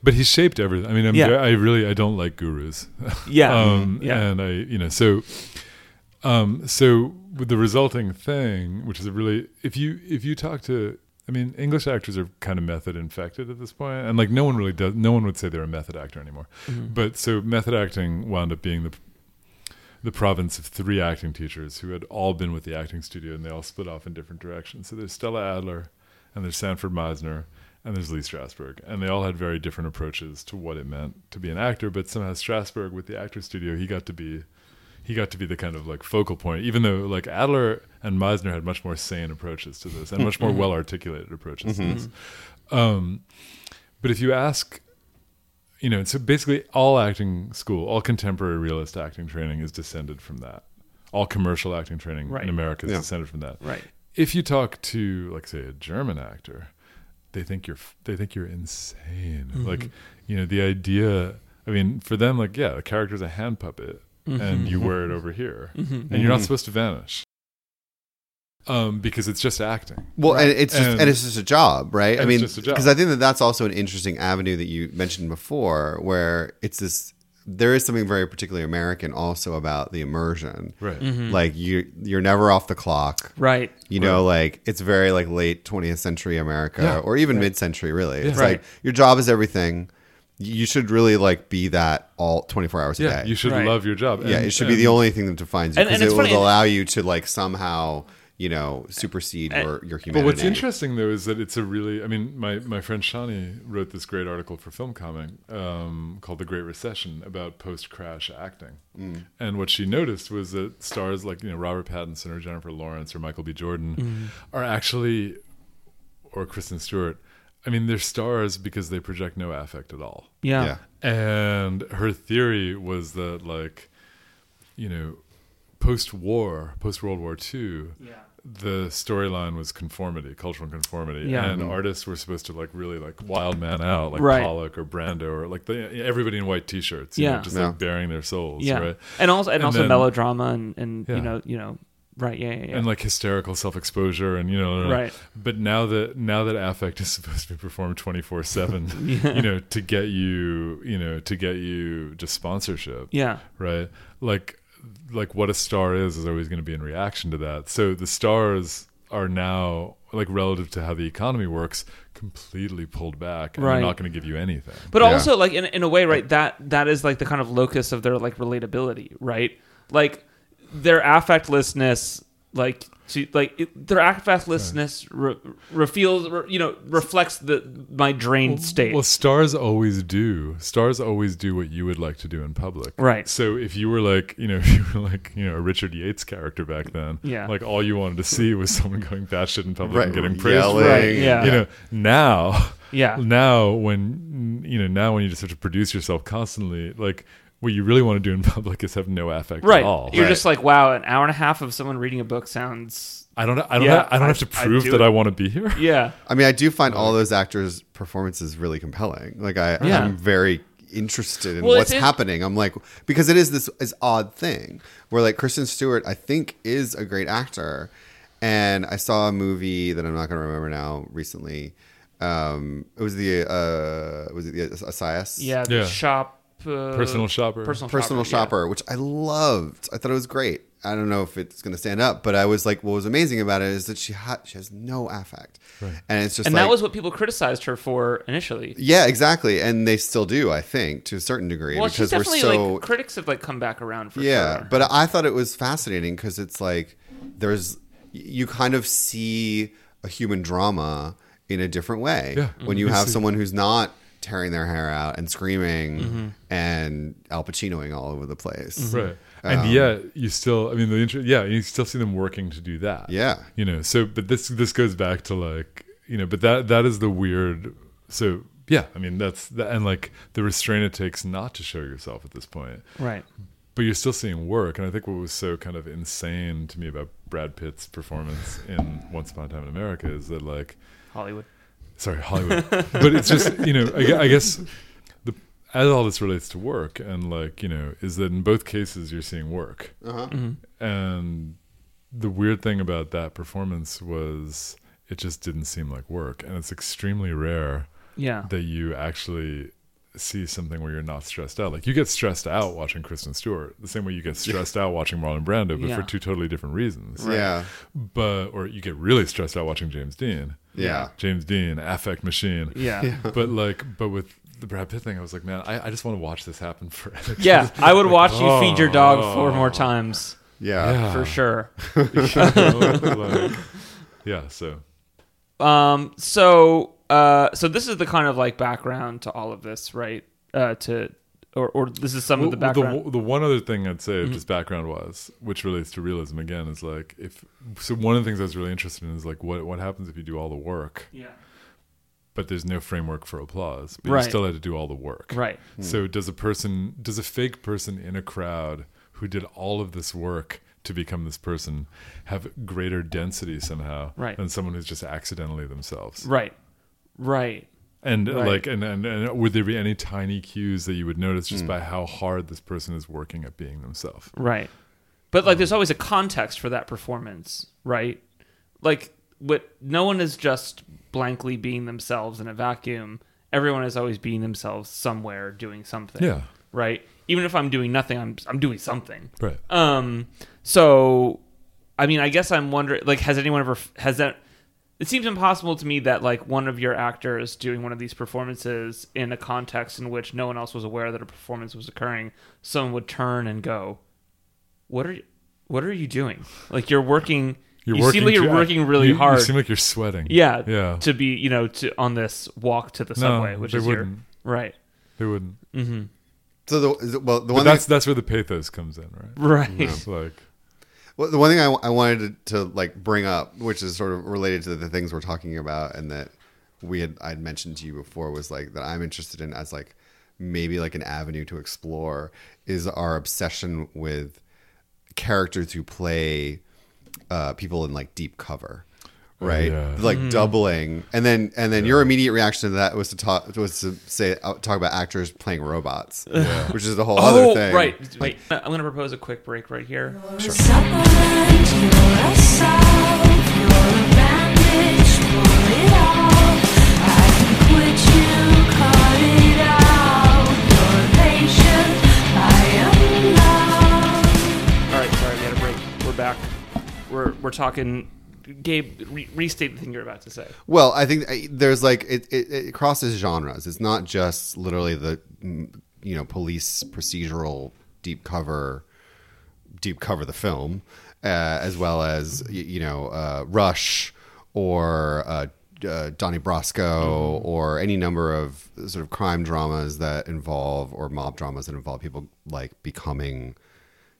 but he shaped everything. I mean, I'm Yeah. I really I don't like gurus. yeah, (laughs) um, yeah, and I, you know, so, um, so with the resulting thing, which is a really, if you if you talk to, I mean, English actors are kind of method infected at this point, and like no one really does, no one would say they're a method actor anymore. Mm-hmm. But so method acting wound up being the the province of three acting teachers who had all been with the acting studio, and they all split off in different directions. So there's Stella Adler, and there's Sanford Meisner, and there's Lee Strasberg, and they all had very different approaches to what it meant to be an actor. But somehow Strasberg, with the actor studio, he got to be he got to be the kind of like focal point, even though like Adler and Meisner had much more sane approaches to this and much more (laughs) well articulated approaches to this. Um, but if you ask, you know, so basically all acting school, all contemporary realist acting training is descended from that. All commercial acting training Right. in America is Yeah. descended from that. right. If you talk to, like, say, a German actor, they think you're they think you're insane. Mm-hmm. Like, you know, the idea. I mean, for them, like, yeah, the character's a hand puppet, mm-hmm. and you mm-hmm. wear it over here, and you're not supposed to vanish, um, because it's just acting. Well, and it's just and, And- it's just a job, right? I mean, it's just a job. because I think that that's also an interesting avenue that you mentioned before, where it's this. There is something very particularly American also about the immersion. Right. Mm-hmm. Like you, you're never off the clock. Right. You know, like it's very like late 20th century America, Yeah. or even mid century. Really, it's Right. like your job is everything. You should really like be that all 24 hours a Yeah, day. you should Right. love your job. yeah, it should be the only thing that defines you because it it's will allow you to like somehow, you know, supersede And- your your But what's interesting though is that it's a really I mean my, my friend Shonni wrote this great article for Film Comment um, called The Great Recession about post crash acting. Mm. And what she noticed was that stars like you know Robert Pattinson or Jennifer Lawrence or Michael B. Jordan mm. are actually or Kristen Stewart. I mean they're stars because they project no affect at all. Yeah. Yeah. And her theory was that, like, you know, post war, post World War II, Yeah. The storyline was conformity, cultural conformity. Yeah. And mm-hmm. artists were supposed to, like, really, like, wild man out, like Right. Pollock or Brando or, like, the, everybody in white t shirts, you Yeah. know, just, Yeah. like, bearing their souls, Yeah. right? And also and, And also then- melodrama and and Yeah. you know you know right yeah yeah, yeah. And like hysterical self-exposure, and you know, uh, Right. But now that now that affect is (laughs) supposed to be performed twenty four seven, (laughs) you know, to get you, you know, to get you just sponsorship, yeah right? Like like what a star is is always going to be in reaction to that. So the stars are now like relative to how the economy works completely pulled back and Right. they're not going to give you anything. But Yeah. also, like in in a way, right? That that is like the kind of locus of their like relatability, right? Like their affectlessness, like to, like it, their affectlessness re- reveals, re, you know, reflects the my drained state. Well, stars always do. Stars always do what you would like to do in public. Right. So if you were like, you know, (laughs) if you were like, you know, a Richard Yates character back then, Yeah. like all you wanted to see was someone going batshit in public Right, and getting praised. yelling. Right, yeah. You know, now, yeah, (laughs) now when you know, now when you just have to produce yourself constantly, like what you really want to do in (laughs) public is have no affect right. at all. You're Right. just like, wow, an hour and a half of someone reading a book sounds. I don't. I don't. Yeah, have, I don't have to I- I prove that it. I want to be here. Yeah, I mean, I do find all those actors' performances really compelling. Like I, Yeah. I'm very interested in Well, what's happening. I'm like because it is this is odd thing where like Kristen Stewart, I think, is a great actor, and I saw a movie that I'm not going to remember now recently. Um, it was the uh, was it the Assayas? yeah. The Yeah. shop. Uh, Personal shopper. Personal, Personal shopper. Shopper, which I loved. I thought it was great. I don't know if it's going to stand up, but I was like, what was amazing about it is that she had she has no affect, and it's just And like, that was what people criticized her for initially. Yeah, exactly, and they still do, I think, to a certain degree, Well, she's because we're definitely so like critics have like come back around for yeah. sure. But I thought it was fascinating because it's like there's you kind of see a human drama in a different way Yeah. when you You have someone who's not tearing their hair out and screaming Mm-hmm. and Al Pacinoing all over the place. Right. And Um, yet you still, I mean, the inter- yeah, you still see them working to do that. Yeah. You know, so, but this, this goes back to like, you know, but that, that is the weird, so yeah, I mean, that's, the, and like the restraint it takes not to show yourself at this point, right. but you're still seeing work. And I think what was so kind of insane to me about Brad Pitt's performance in Once Upon a Time in America is that like, Hollywood. Sorry hollywood. But it's just you know I, I guess the as all this relates to work and like you know is that in both cases you're seeing work. Uh-huh. and the weird thing about that performance was it just didn't seem like work. And it's extremely rare Yeah. that you actually see something where you're not stressed out. Like you get stressed out watching kristen stewart the same way you get stressed out watching marlon brando but Yeah. for two totally different reasons. Yeah. but or you get really stressed out watching james dean Yeah. james dean affect machine Yeah. (laughs) but like but with the Brad Pitt thing, I was like, man, I, I just want to watch this happen forever. (laughs) Yeah, I would watch you feed your dog four Oh. more times Yeah. Yeah. for sure. (laughs) Like, yeah, so Um, so, uh, so this is the kind of like background to all of this, right? Uh, to or or this is some of the background. Mm-hmm. the, one other thing I'd say, if just background wise, which relates to realism again, is like if so. One of the things I was really interested in is like what what happens if you do all the work, yeah. but there's no framework for applause, but Right. you still had to do all the work, Right. So does a person, does a fake person in a crowd who did all of this work to become this person have greater density somehow Right. than someone who's just accidentally themselves? Right. Right. And Right. like, and, and and would there be any tiny cues that you would notice just by how hard this person is working at being themselves? Right. But like, there's always a context for that performance, right? Like, what no one is just blankly being themselves in a vacuum. Everyone is always being themselves somewhere, doing something. Yeah, Right. Even if I'm doing nothing, I'm I'm doing something. right. Um. So, I mean, I guess I'm wondering, like, has anyone ever has that? It seems impossible to me that like one of your actors doing one of these performances in a context in which no one else was aware that a performance was occurring, someone would turn and go, "What are you? What are you doing? Like you're working." You're You seem like you're too- working really you- hard. You seem like you're sweating. Yeah, Yeah. To be, you know, to on this walk to the subway, which they is wouldn't. your right, They wouldn't. Mm-hmm. So the is it- well, the But one that's thing, that's where the pathos comes in, right? right. It's like well, the one thing I, I wanted to, to like bring up, which is sort of related to the things we're talking about, and that we had I'd mentioned to you before, was like that I'm interested in as like maybe like an avenue to explore is our obsession with characters who play uh, people in like deep cover. Right, yeah. like doubling, and then and then your immediate reaction to that was to talk was to say uh, talk about actors playing robots, (laughs) which is a whole other Oh, thing. right. Wait, I'm going to propose a quick break right here. You're a supplement, you're a salve, you're a bandage, pull it off. I can quit you, cut it out. You're a patient, I am love. All right, sorry, we had a break. We're back. We're we're talking. Gabe, re- restate the thing you're about to say. Well, I think there's like it, it, it crosses genres. It's not just literally the you know police procedural deep cover, deep cover the film, uh, as well as you know uh, Rush or uh, uh, Donnie Brasco or any number of sort of crime dramas that involve or mob dramas that involve people like becoming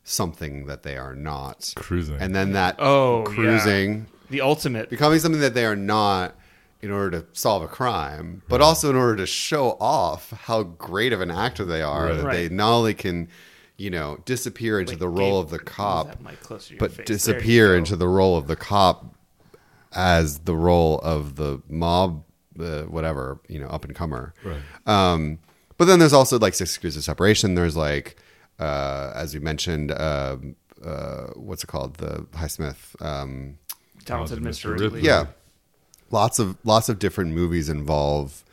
something that they are not, Cruising. and then that Oh, yeah. cruising The ultimate. becoming something that they are not in order to solve a crime, but also in order to show off how great of an actor they are. Right. That they not only can, you know, disappear into Wait, the role Gabe, of the move cop, that mic closer to your but face. There you disappear into the role of the cop as the role of the mob, uh, whatever, you know, up and comer. Right. Um, but then there's also like Six Degrees of Separation. There's like, uh, as we mentioned, um uh, what's it called? The Highsmith. Um, talented Talented Mr. Mr. Ripley. Ripley. yeah lots of lots of different movies involve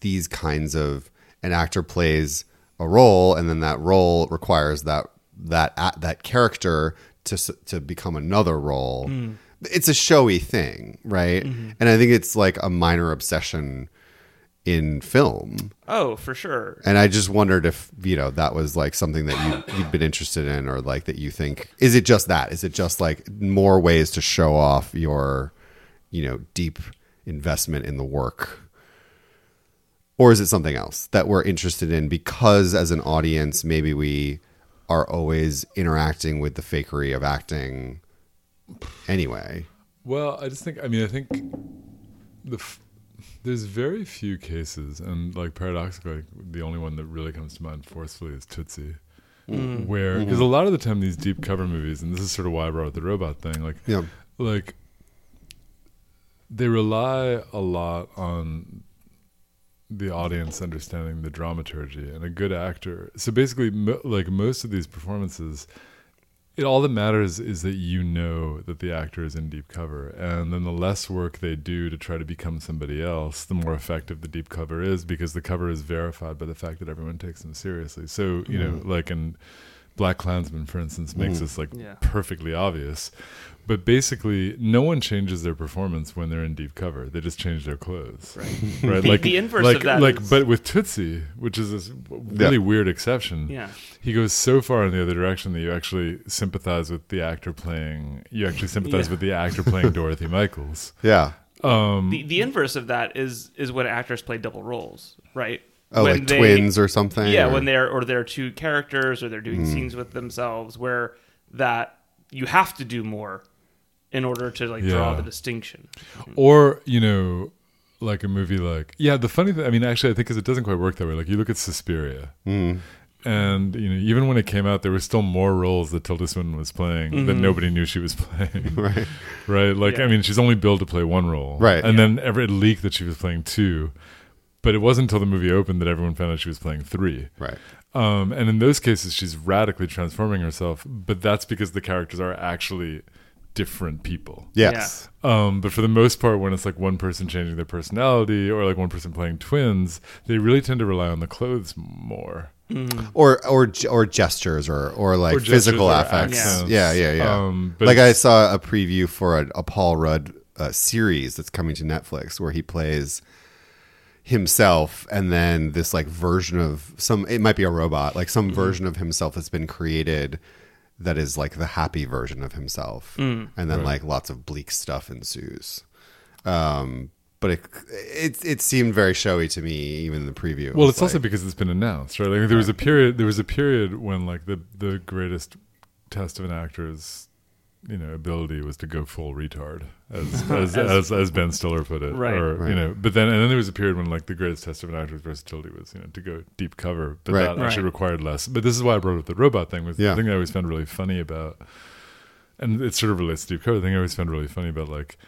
these kinds of an actor plays a role and then that role requires that that a- that character to to become another role mm. it's a showy thing right mm-hmm. and i think it's like a minor obsession in film Oh, for sure. and I just wondered if you know that was like something that you you'd been interested in, or like that you think is it just that? Is it just like more ways to show off your you know deep investment in the work, or is it something else that we're interested in because as an audience maybe we are always interacting with the fakery of acting anyway? Well, I just think. I mean, I think the f- there's very few cases, and like paradoxically, the only one that really comes to mind forcefully is Tootsie, mm. where mm-hmm. because a lot of the time these deep cover movies, and this is sort of why I brought up the robot thing, like Yeah. like they rely a lot on the audience understanding the dramaturgy and a good actor. So basically, mo- like most of these performances, it all that matters is that you know that the actor is in deep cover, and then the less work they do to try to become somebody else, the more effective the deep cover is because the cover is verified by the fact that everyone takes them seriously. So you know, mm-hmm. like in Black Klansman, for instance, makes this like Yeah. perfectly obvious. But basically, no one changes their performance when they're in deep cover. They just change their clothes, right? right? (laughs) Like the inverse like, of that like, is- but with Tootsie, which is this really weird exception, Yeah. he goes so far in the other direction that you actually sympathize with the actor playing. You actually sympathize Yeah. with the actor playing (laughs) Dorothy Michaels. Yeah. Um, The the inverse of that is is when actors play double roles, right? Oh, like they- twins or something. Yeah, or- when they're or they're two characters or they're doing Mm. scenes with themselves where that you have to do more in order to like draw the distinction. or you know, like a movie like yeah. The funny thing, I mean, actually, I think is it doesn't quite work that way. Like you look at Suspiria. Mm. And you know, even when it came out, there were still more roles that Tilda Swinton was playing that nobody knew she was (laughs) playing. (laughs) right. right? Like, Yeah. I mean, she's only billed to play one role, Right. And then every leak that she was playing two, but it wasn't until the movie opened that everyone found out she was playing three. Right. Um, and in those cases, she's radically transforming herself, but that's because the characters are actually different people. Yes. Um, but for the most part, when it's like one person changing their personality or like one person playing twins, they really tend to rely on the clothes more. or or or gestures or or like Or physical or affects. accents. Yeah, yeah, yeah. Um, but like I saw a preview for a, a Paul Rudd uh, series that's coming to Netflix where he plays himself and then this like version of some it might be a robot like some Mm-hmm. version of himself that's been created that is like the happy version of himself, Mm. and then like lots of bleak stuff ensues. Um, but it, it it seemed very showy to me, even in the preview. It Well, was it's also because it's been announced, right? Like there was a period. There was a period when like the the greatest test of an actor's you know ability was to go full retard, (laughs) as as, as, as Ben Stiller put it, Right. Or Right. you know, but then and then there was a period when like the greatest test of an actor's versatility was you know to go deep cover, but Right. that actually Right. required less. But this is why I brought up the robot thing. Was Yeah. the thing I always found really funny about, and it sort of relates to deep cover. The thing I always found really funny about like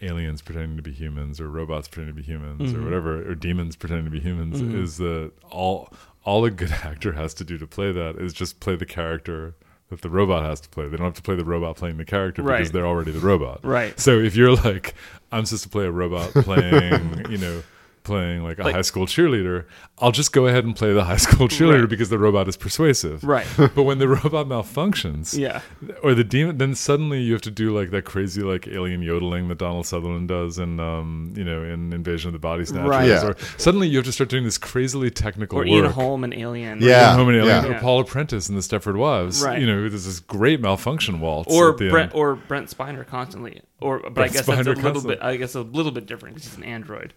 aliens pretending to be humans or robots pretending to be humans or mm-hmm. whatever or demons pretending to be humans mm-hmm. is that all all a good (laughs) actor has to do to play that is just play the character that the robot has to play. They don't have to play the robot playing the character because they're already the robot. Right. So if you're like, I'm supposed to play a robot playing, (laughs) you know, playing like a Like- high school cheerleader, I'll just go ahead and play the high school cheerleader Right. because the robot is persuasive. Right. (laughs) But when the robot malfunctions, Yeah. or the demon then suddenly you have to do like that crazy like alien yodeling that donald sutherland does in um you know in invasion of the body snatchers Right. Yeah. or suddenly you have to start doing this crazily technical Or work Ian Holm and Alien. Yeah. Ian Holm and Alien, yeah. or Paula Prentiss in the Stepford Wives. Right. You know, there's this great malfunction waltz. Or at the Brent end. or Brent Spiner constantly. Or but Brent I guess that's a Spiner little constantly. bit I guess a little bit different because he's an android.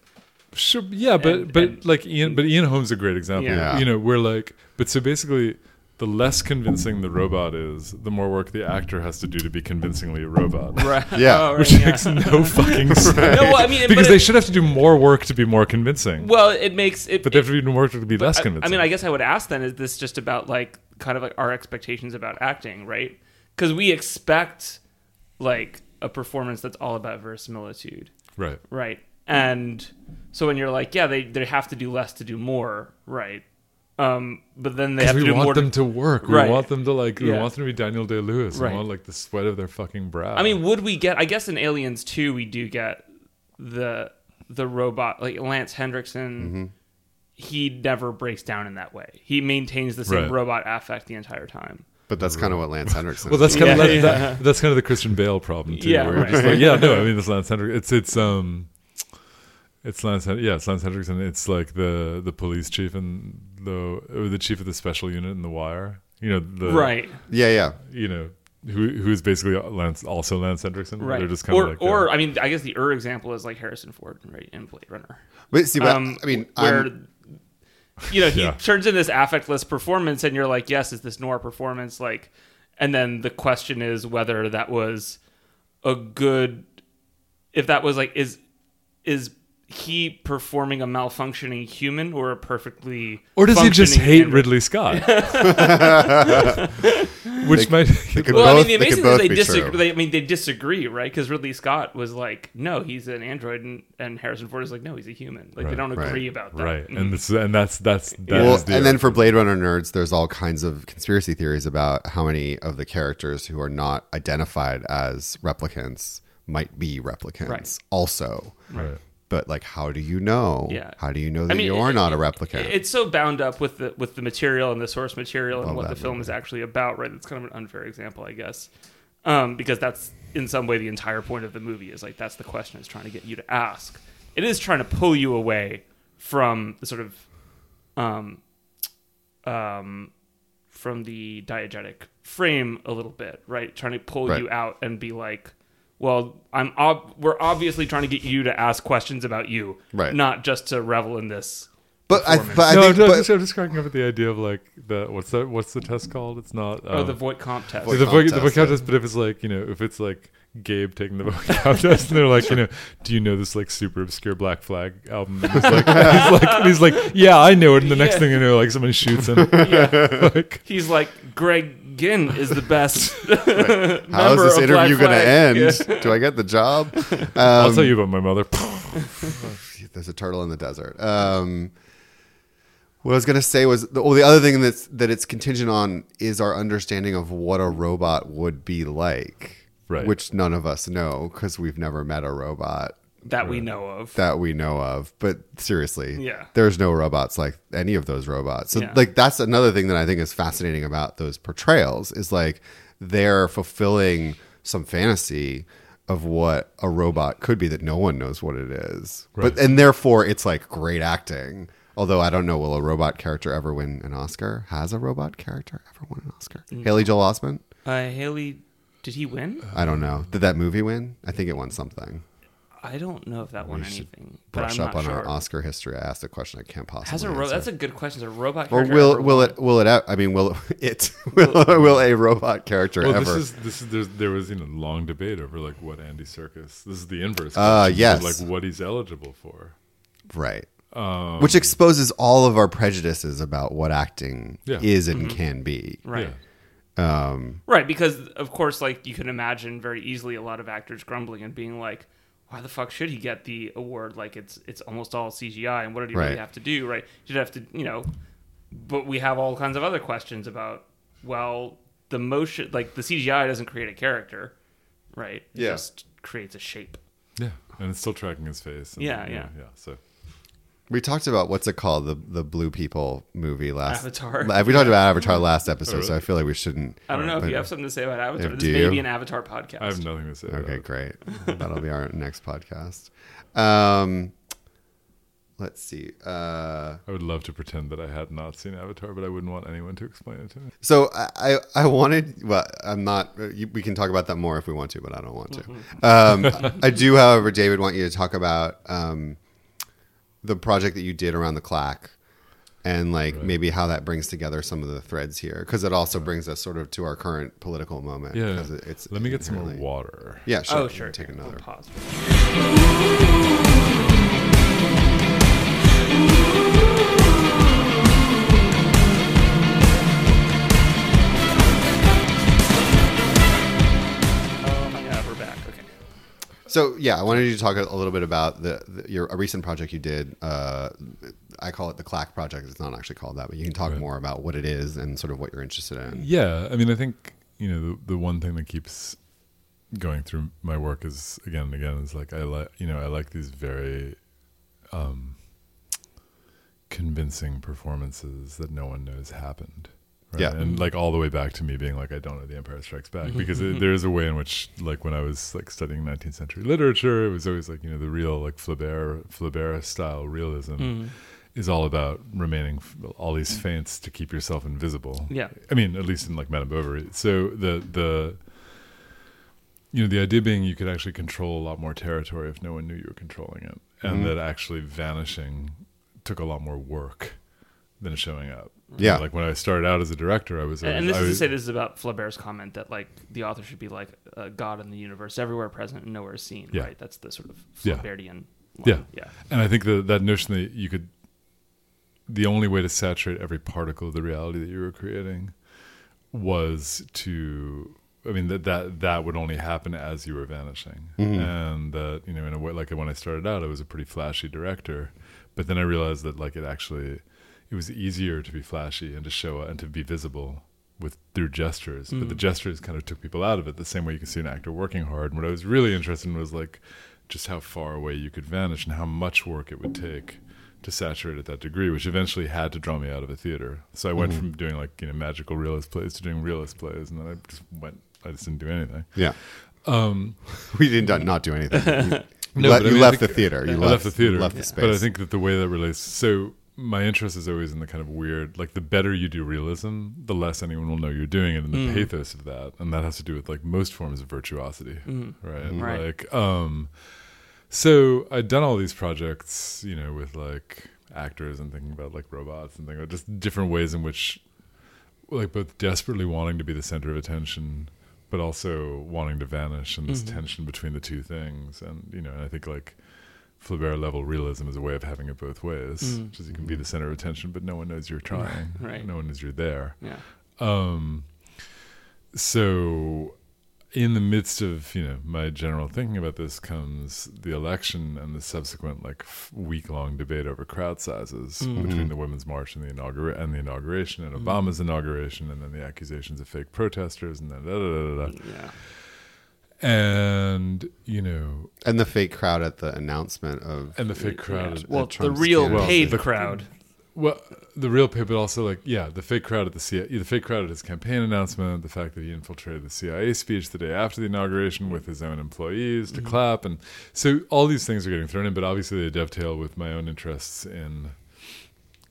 Sure, yeah, but And- but and- like Ian, but Ian Holm's a great example. Yeah. Yeah. You know, we're like, but so basically, the less convincing the robot is, the more work the actor has to do to be convincingly a robot. Right. Yeah. (laughs) Oh, right, Which yeah. makes no (laughs) fucking sense. No, well, I mean, because they it- should have to do more work to be more convincing. Well, it makes it. but they have to do more work to be less I, convincing. I mean, I guess I would ask then: Is this just about like kind of like our expectations about acting, right? Because we expect like a performance that's all about verisimilitude, right. right? And so when you're like, yeah, they they have to do less to do more, right? Um, but then they have to do more. we want them to, to work. We want them to like. We want them to be Daniel Day Lewis. Right. We want like the sweat of their fucking brow. I mean, would we get? I guess in Aliens 2, we do get the the robot like Lance Henriksen. Mm-hmm. He never breaks down in that way. He maintains the same Right. robot affect the entire time. but that's kind of what Lance Henriksen. Well, that's kind Yeah, of that, yeah. that- (laughs) that's kind of the Christian Bale problem too. Yeah, where you're right. just like, yeah, no, I mean, it's Lance Henriksen. It's it's um, it's Lance. Hen- Yeah, it's Lance Henriksen. It's like the the police chief and the the chief of the special unit in The Wire. You know, the right. yeah, yeah. You know, who who's basically Lance, also Lance Henriksen. Right. They're just kind or of like or uh, I mean, I guess the er example is like Harrison Ford, right, in Blade Runner. But see, but Um, I mean, where I'm, you know he Yeah. turns in this affectless performance, and you're like, yes, is this noir performance like? And then the question is whether that was a good, if that was like is is he performing a malfunctioning human or a perfectly or does he just hate android? Ridley Scott? (laughs) (laughs) Which might they could Well, I mean, the amazing thing is they disagree. They, I mean, they disagree, right? Because Ridley Scott was like, "No, he's an android," and, and Harrison Ford is like, "No, he's a human." Like they don't Right. agree about that. right, Mm. and this, and that's that's that well, the and then for Blade Runner nerds, there's all kinds of conspiracy theories about how many of the characters who are not identified as replicants might be replicants Right. also. right. But like, how do you know? Yeah. How do you know that I mean, you are it- not a replicant? It's so bound up with the with the material and the source material and what the film movie. is actually about, right? It's kind of an unfair example, I guess, um, because that's in some way the entire point of the movie is like that's the question it's trying to get you to ask. It is trying to pull you away from the sort of um, um, from the diegetic frame a little bit, right? Trying to pull Right. you out and be like, well, I'm ob- we're obviously trying to get you to ask questions about you, Right. Not just to revel in this. but I, performance. but I no, think, I'm, but, just, I'm just cracking up at the idea of like the what's that? What's the test called? It's not. oh, um, the Voight-Kampff test. Voight the Comp voice, the test, voice count yeah. test, but if it's like you know, if it's like Gabe taking the voice count (laughs) test, and they're like, you know, do you know this like super obscure Black Flag album? And he's like, he's like, he's like, yeah, I know it. And the next Yeah. thing you know, like someone shoots him. (laughs) yeah. (laughs) like, He's like Greg Ginn is the best. (laughs) how is this interview going to Flag. end? Do I get the job? (laughs) I'll Um, tell you about my mother. (laughs) There's a turtle in the desert. Um, what I was going to say was, the, well, the other thing that's that it's contingent on is our understanding of what a robot would be like, Right. Which none of us know because we've never met a robot that we know of. that we know of. But seriously, Yeah. there's no robots like any of those robots. So, Yeah. like, that's another thing that I think is fascinating about those portrayals is like they're fulfilling some fantasy of what a robot could be that no one knows what it is. Right. But and therefore it's like great acting Although I don't know, will a robot character ever win an Oscar? Has a robot character ever won an Oscar? Haley Joel Osment? Uh, Haley, did he win? I don't know. Did that movie win? I think it won something. I don't know if that won We should anything. Brush I'm up on sure. our Oscar history. I asked a question I can't possibly. Has a ro- that's a good question. Has a robot or will ever will won? it will it? e- I mean, will it (laughs) will will a robot character Well, ever? this is this is there's, there was you know long debate over like what Andy Serkis. This is the inverse. Ah, yes. like what he's eligible for. right. Um, Which exposes all of our prejudices about what acting Yeah. is and can be. right. Yeah. Um, Right, because of course, like you can imagine very easily a lot of actors grumbling and being like, "Why the fuck should he get the award? Like it's it's almost all CGI, and what did he Right. really have to do? Right? You'd have to, you know." But we have all kinds of other questions about, well, the motion, like the CGI doesn't create a character, right? It Yeah. just creates a shape. Yeah, and it's still tracking his face. and, Yeah, you yeah. yeah. So we talked about what's it called the the Blue People movie last. Avatar. We talked about Avatar (laughs) last episode, so I feel like we shouldn't. I don't know if you have something to say about Avatar. If- This do may you? be an Avatar podcast. I have nothing to say. Okay, about great. (laughs) That'll be our next podcast. Um, let's see. Uh, I would love to pretend that I had not seen Avatar, but I wouldn't want anyone to explain it to me. so I, I I wanted. Well, I'm not. We can talk about that more if we want to, but I don't want to. Um, I do, however, David, want you to talk about um, the project that you did around the claque. And like Right. maybe how that brings together some of the threads here, because it also brings us sort of to our current political moment. yeah it- it's Let me get some more water. Yeah, sure. oh, sure. Take We'll another. pause. So yeah, I wanted you to talk a little bit about the, the your a recent project you did. Uh, I call it the Claque project. It's not actually called that, but you can talk Right. more about what it is and sort of what you're interested in. Yeah, I mean, I think you know the the one thing that keeps going through my work is again and again is like I like you know I like these very um, convincing performances that no one knows happened. Right? Yeah. and like all the way back to me being like I don't know The Empire Strikes Back because it, there is a way in which like when I was like studying 19th century literature, it was always like you know the real like Flaubert Flaubert style realism Mm. is all about remaining f- all these feints to keep yourself invisible. Yeah. I mean, at least in like Madame Bovary. So the the you know the idea being you could actually control a lot more territory if no one knew you were controlling it, and Mhm. that actually vanishing took a lot more work than showing up. Yeah. like when I started out as a director, I was And, and this I is to say this is about Flaubert's comment that like the author should be like a god in the universe, everywhere present and nowhere seen. Yeah. Right. That's the sort of Yeah. Flaubertian. Yeah. Line. Yeah. And I think that that notion that you could, the only way to saturate every particle of the reality that you were creating was to, I mean, that, that, that would only happen as you were vanishing. Mhm. And that, you know, in a way, like when I started out, I was a pretty flashy director, but then I realized that like it actually, it was easier to be flashy and to show up and to be visible with through gestures, but the Mhm. gestures kind of took people out of it the same way you can see an actor working hard. And what I was really interested in was like just how far away you could vanish and how much work it would take to saturate at that degree, which eventually had to draw me out of a theater. So I went Mhm. from doing like you know magical realist plays to doing realist plays, and then I just went. I just didn't do anything. Yeah, Um, (laughs) we did not, not do anything. (laughs) You, No, le- but I you mean, left the theater. You left, left the theater, left the space. but I think that the way that relates. So my interest is always in the kind of weird, like the better you do realism, the less anyone will know you're doing it, and the Mm. pathos of that, and that has to do with like most forms of virtuosity, Mhm. right? Right. Like, um, so I'd done all these projects, you know, with like actors and thinking about like robots and thinking about just different ways in which, like, both desperately wanting to be the center of attention, but also wanting to vanish, and this Mhm. tension between the two things, and you know, and I think like. Flaubert level realism is a way of having it both ways, Mm. which is you can be the center of attention, but no one knows you're trying. (laughs) Right. No one knows you're there. Yeah. Um, so, in the midst of you know my general thinking about this comes the election and the subsequent like week long debate over crowd sizes Mhm. between the Women's March and the inaugura- and the inauguration and Mhm. Obama's inauguration and then the accusations of fake protesters and then da da da da. da. Yeah. And you know, and the fake crowd at the announcement of and the fake crowd. Yeah. at- Well, at the Trump's real candidacy. paid the- crowd. Well, the real pay, but also like yeah, the fake crowd at the CIA, the fake crowd at his campaign announcement, the fact that he infiltrated the CIA speech the day after the inauguration with his own employees to Mhm. clap, and so all these things are getting thrown in. But obviously, they dovetail with my own interests in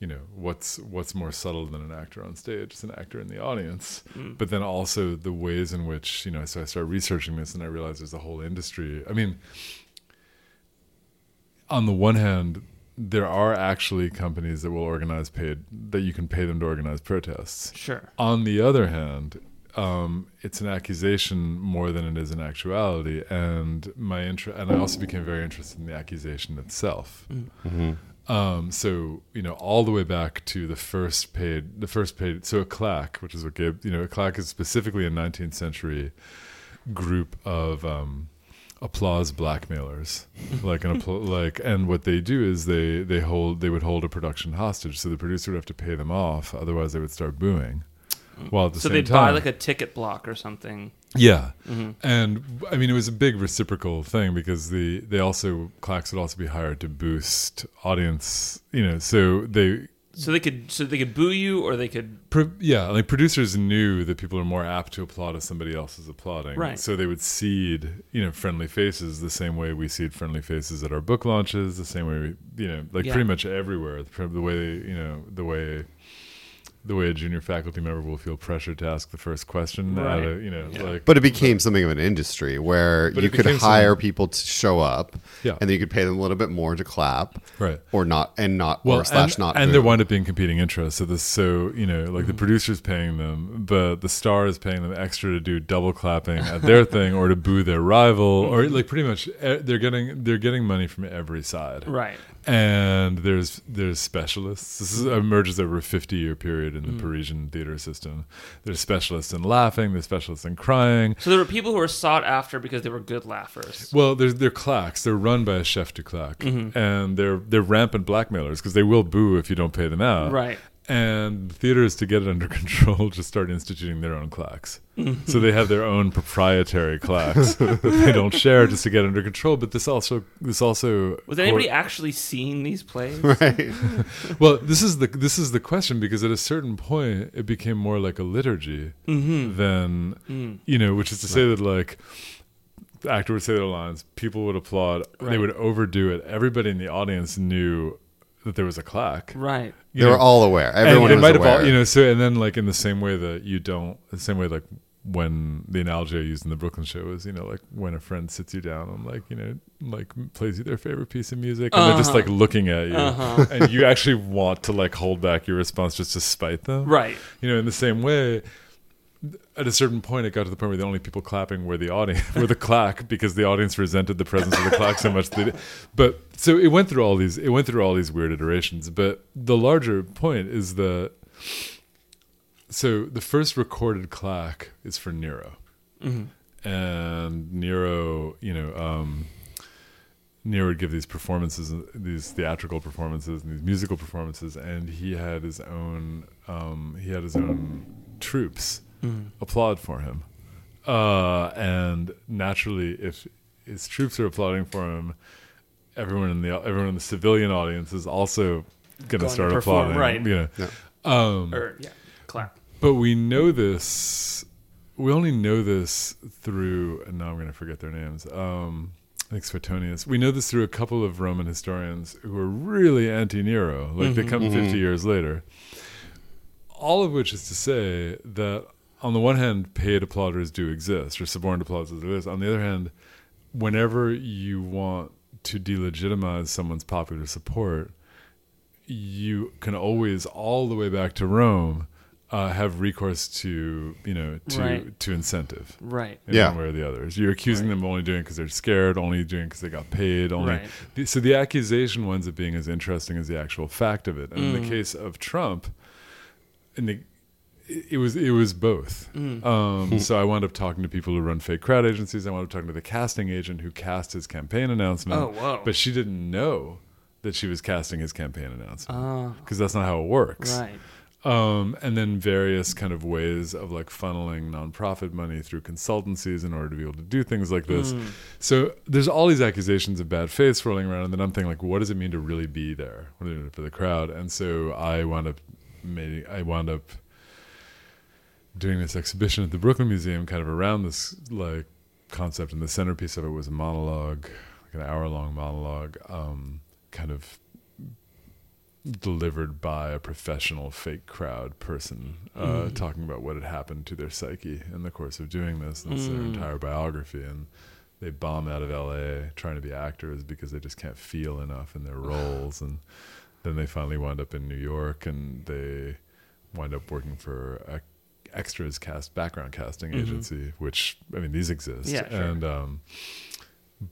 you know what's what's more subtle than an actor on stage it's an actor in the audience Mm. but then also the ways in which you know so i started researching this and i realized there's a whole industry i mean on the one hand there are actually companies that will organize paid that you can pay them to organize protests Sure. on the other hand, um, it's an accusation more than it is an actuality, and my inter- and I also became very interested in the accusation itself. Um, so you know, all the way back to the first paid, the first paid. So a claque, which is what Gabe, you know, a claque is specifically a 19th century group of um, applause blackmailers, (laughs) like an appl- like, and what they do is they they hold they would hold a production hostage, so the producer would have to pay them off, otherwise they would start booing. While at the So same they'd time, buy like a ticket block or something. Yeah, Mm-hmm. and I mean it was a big reciprocal thing because the they also claques would also be hired to boost audience, you know. So they, So they could so they could boo you or they could pro, yeah, like producers knew that people are more apt to applaud if somebody else is applauding, Right. So they would seed, you know, friendly faces the same way we seed friendly faces at our book launches, the same way we, you know, like Yeah. pretty much everywhere. The, the way you know the way. The way a junior faculty member will feel pressured to ask the first question, Right. a, you know, Yeah. like But it became something of an industry where you could hire something- people to show up, Yeah. and then you could pay them a little bit more to clap, right. or not, and not, or slash and, not. and boo. there wound up being competing interests. So this, so you know, Mm-hmm. like the producer's paying them, but the star is paying them extra to do double clapping at their thing or to boo their rival, or Mm-hmm. like pretty much eh, they're getting they're getting money from every side. right. And there's there's specialists. This is, emerges over a 50 year period Mm. in the Parisian theater system. There's specialists in laughing. There's specialists in crying. So there were people who were sought after because they were good laughers. Well, they're they're claques. They're run by a chef de claque, Mm-hmm. and they're they're rampant blackmailers because they will boo if you don't pay them out. Right. And theaters, to get it under (laughs) control, just start instituting their own claques. so they have their own proprietary claques (laughs) that they don't share just to get under control. But this also this also Was anybody actually seeing these plays? (laughs) right? well, this is the this is the question because at a certain point it became more like a liturgy Mm-hmm. than Mm. you know, which is to say that like the actor would say their lines, people would applaud, they would overdo it. Everybody in the audience knew that there was a claque. Right. You they know, were all aware. and Everyone they was might aware. have all, you know. So and then like in the same way that you don't, the same way like when the analogy I used in the Brooklyn show is, you know, like when a friend sits you down and like you know, like plays you their favorite piece of music, and they're just Uh-huh. like looking at you, Uh-huh. and you actually want to like hold back your response just to spite them, Right. You know, in the same way. At a certain point, it got to the point where the only people clapping were the audience, (laughs) were the claque, because the audience resented the presence of the claque so much. That, it- but so it went through all these, it went through all these weird iterations. But the larger point is that so the first recorded claque is for Nero, and Nero, you know, um, Nero would give these performances, these theatrical performances, and these musical performances, and he had his own, um, he had his own troops applaud for him, uh, and naturally, if his troops are applauding for him, everyone in the everyone in the civilian audience is also going to Going to start perform, applauding, right. You know, Yeah. um, Or yeah. Clap. but we know this. We only know this through, and now I'm going to forget their names. Um, I think Suetonius. We know this through a couple of Roman historians who are really anti-Nero. Like they come 50 years later. All of which is to say that on the one hand, paid applauders do exist, or suborned applauders do exist. On the other hand, whenever you want to delegitimize someone's popular support, you can always, all the way back to Rome, uh, have recourse to you know to Right. to incentive Right. in Yeah. one way or the other. You're accusing them of only doing it because they're scared, only doing it because they got paid, only. Right. the- So the accusation winds up being as interesting as the actual fact of it. And Mm. in the case of Trump, in the it was it was both. Mm. Um, so I wound up talking to people who run fake crowd agencies. I wound up talking to the casting agent who cast his campaign announcement. Oh, whoa. But she didn't know that she was casting his campaign announcement Oh. because that's not how it works Right. um, and then various kind of ways of like funneling nonprofit money through consultancies in order to be able to do things like this. Mm. So there's all these accusations of bad faith swirling around, and then I'm thinking like, what does it mean to really be there? What does it mean for the crowd? And so I wound up, made, I wound up doing this exhibition at the Brooklyn Museum, kind of around this like concept, and the centerpiece of it was a monologue, like an hour long monologue, um, kind of delivered by a professional fake crowd person uh, talking about what had happened to their psyche in the course of doing this. And it's their Mm. entire biography. And they bomb out of LA trying to be actors because they just can't feel enough in their roles. And then they finally wind up in New York and they wind up working for a extras cast background casting Mhm. agency, which I mean these exist. Yeah, sure. And um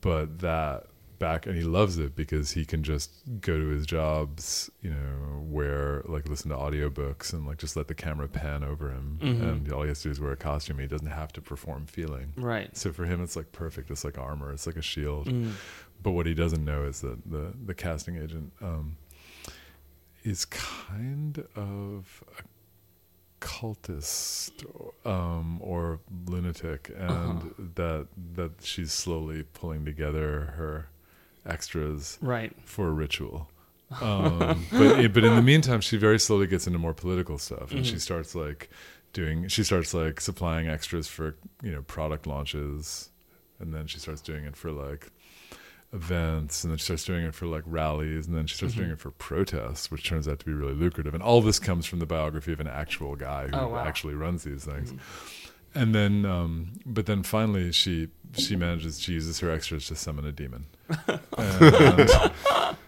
but that back and he loves it because he can just go to his jobs, you know, where like listen to audiobooks and like just let the camera pan over him Mhm. and all he has to do is wear a costume. He doesn't have to perform feeling. Right. So for him it's like perfect. It's like armor. It's like a shield. Mm. But what he doesn't know is that the the casting agent um, is kind of a cultist um, or lunatic, and Uh-huh. that that she's slowly pulling together her extras Right. for a ritual. (laughs) Um, but but in the meantime, she very slowly gets into more political stuff, and she Mhm. starts like doing. She starts like supplying extras for you know product launches, and then she starts doing it for like events, and then she starts doing it for like rallies, and then she starts Mhm. doing it for protests, which turns out to be really lucrative. And all this comes from the biography of an actual guy who Oh, wow. actually runs these things. Mhm. And then, um, but then finally, she she manages she uses her extras to summon a demon, and,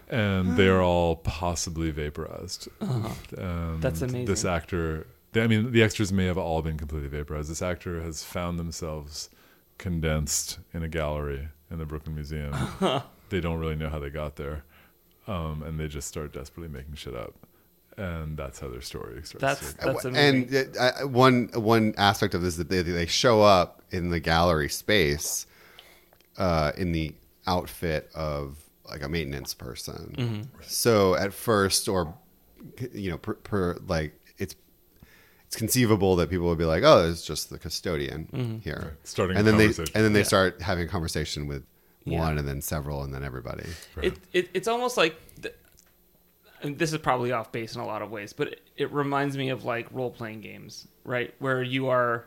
and they are all possibly vaporized. Uh-huh. That's This amazing. actor, I mean, the extras may have all been completely vaporized. This actor has found themselves condensed in a gallery in the Brooklyn Museum. (laughs) they don't really know how they got there, um, and they just start desperately making shit up, and that's how their story starts. That's to, that's amazing. and uh, one one aspect of this is that they, they show up in the gallery space uh, in the outfit of like a maintenance person. Mm-hmm. So at first, or you know, per, per like it's it's conceivable that people would be like, "Oh, it's just the custodian Mm-hmm. here," starting and a then they and then they Yeah. start having a conversation with Yeah. one, and then several, and then everybody. Right. It, it it's almost like th- and this is probably off base in a lot of ways, but it, it reminds me of like role playing games, right? Where you are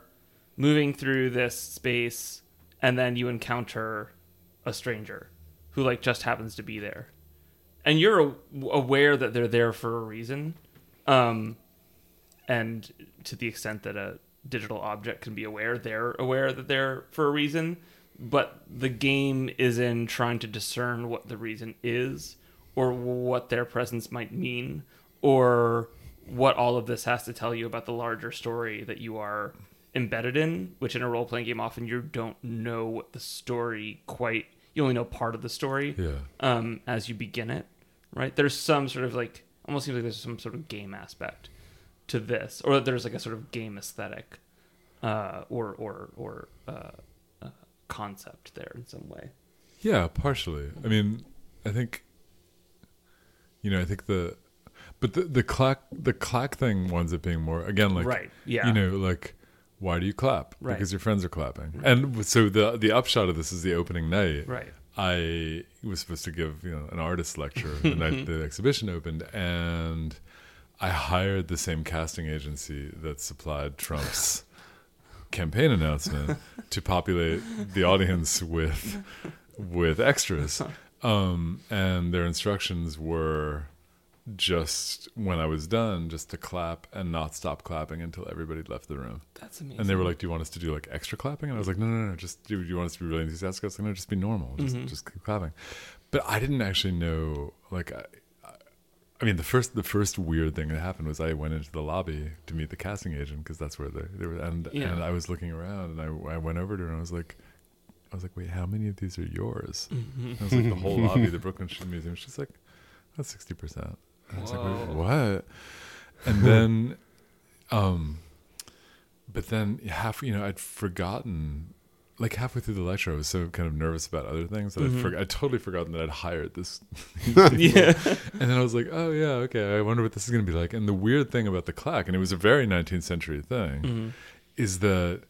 moving through this space and then you encounter a stranger who like just happens to be there. And you're aware that they're there for a reason. Um and to the extent that a digital object can be aware, they're aware that they're for a reason. But the game is in trying to discern what the reason is, or what their presence might mean, or what all of this has to tell you about the larger story that you are embedded in. Which in a role playing game, often you don't know what the story quite. You only know part of the story yeah. um, as you begin it, right? There's some sort of like almost seems like there's some sort of game aspect to this, or that there's like a sort of game aesthetic, uh, or or or uh, uh, concept there in some way. Yeah, partially. I mean, I think you know, I think the but the the claque the claque thing winds up being more again like right? Yeah. you know like why do you clap? Right. Because your friends are clapping. And so the the upshot of this is the opening night. right. I was supposed to give you know an artist lecture the night (laughs) the exhibition opened, and I hired the same casting agency that supplied Trump's (laughs) campaign announcement to populate the audience with with extras, um, and their instructions were just when I was done, just to clap and not stop clapping until everybody left the room. That's amazing. And they were like, "Do you want us to do like extra clapping?" And I was like, "No, no, no. Just do. You want us to be really enthusiastic?" I was like, "No, just be normal. Just, Mhm. just keep clapping." But I didn't actually know. Like, I, I- mean, the first the first weird thing that happened was I went into the lobby to meet the casting agent because that's where they, they were. And Yeah. and I was looking around and I I went over to her and I was like, I was like, "Wait, how many of these are yours?" Mhm. I was like, "The (laughs) whole lobby, the Brooklyn Museum." She's like, "That's sixty percent." I was like, Whoa. "Wait, "What?" And then, um, but then half, you know, I'd forgotten. Like halfway through the lecture, I was so kind of nervous about other things that Mhm. I'd, forg- I'd totally forgotten that I'd hired this. (laughs) (laughs) yeah. And then I was like, "Oh yeah, okay. I wonder what this is going to be like." And the weird thing about the claque, and it was a very 19th century thing, Mhm. is that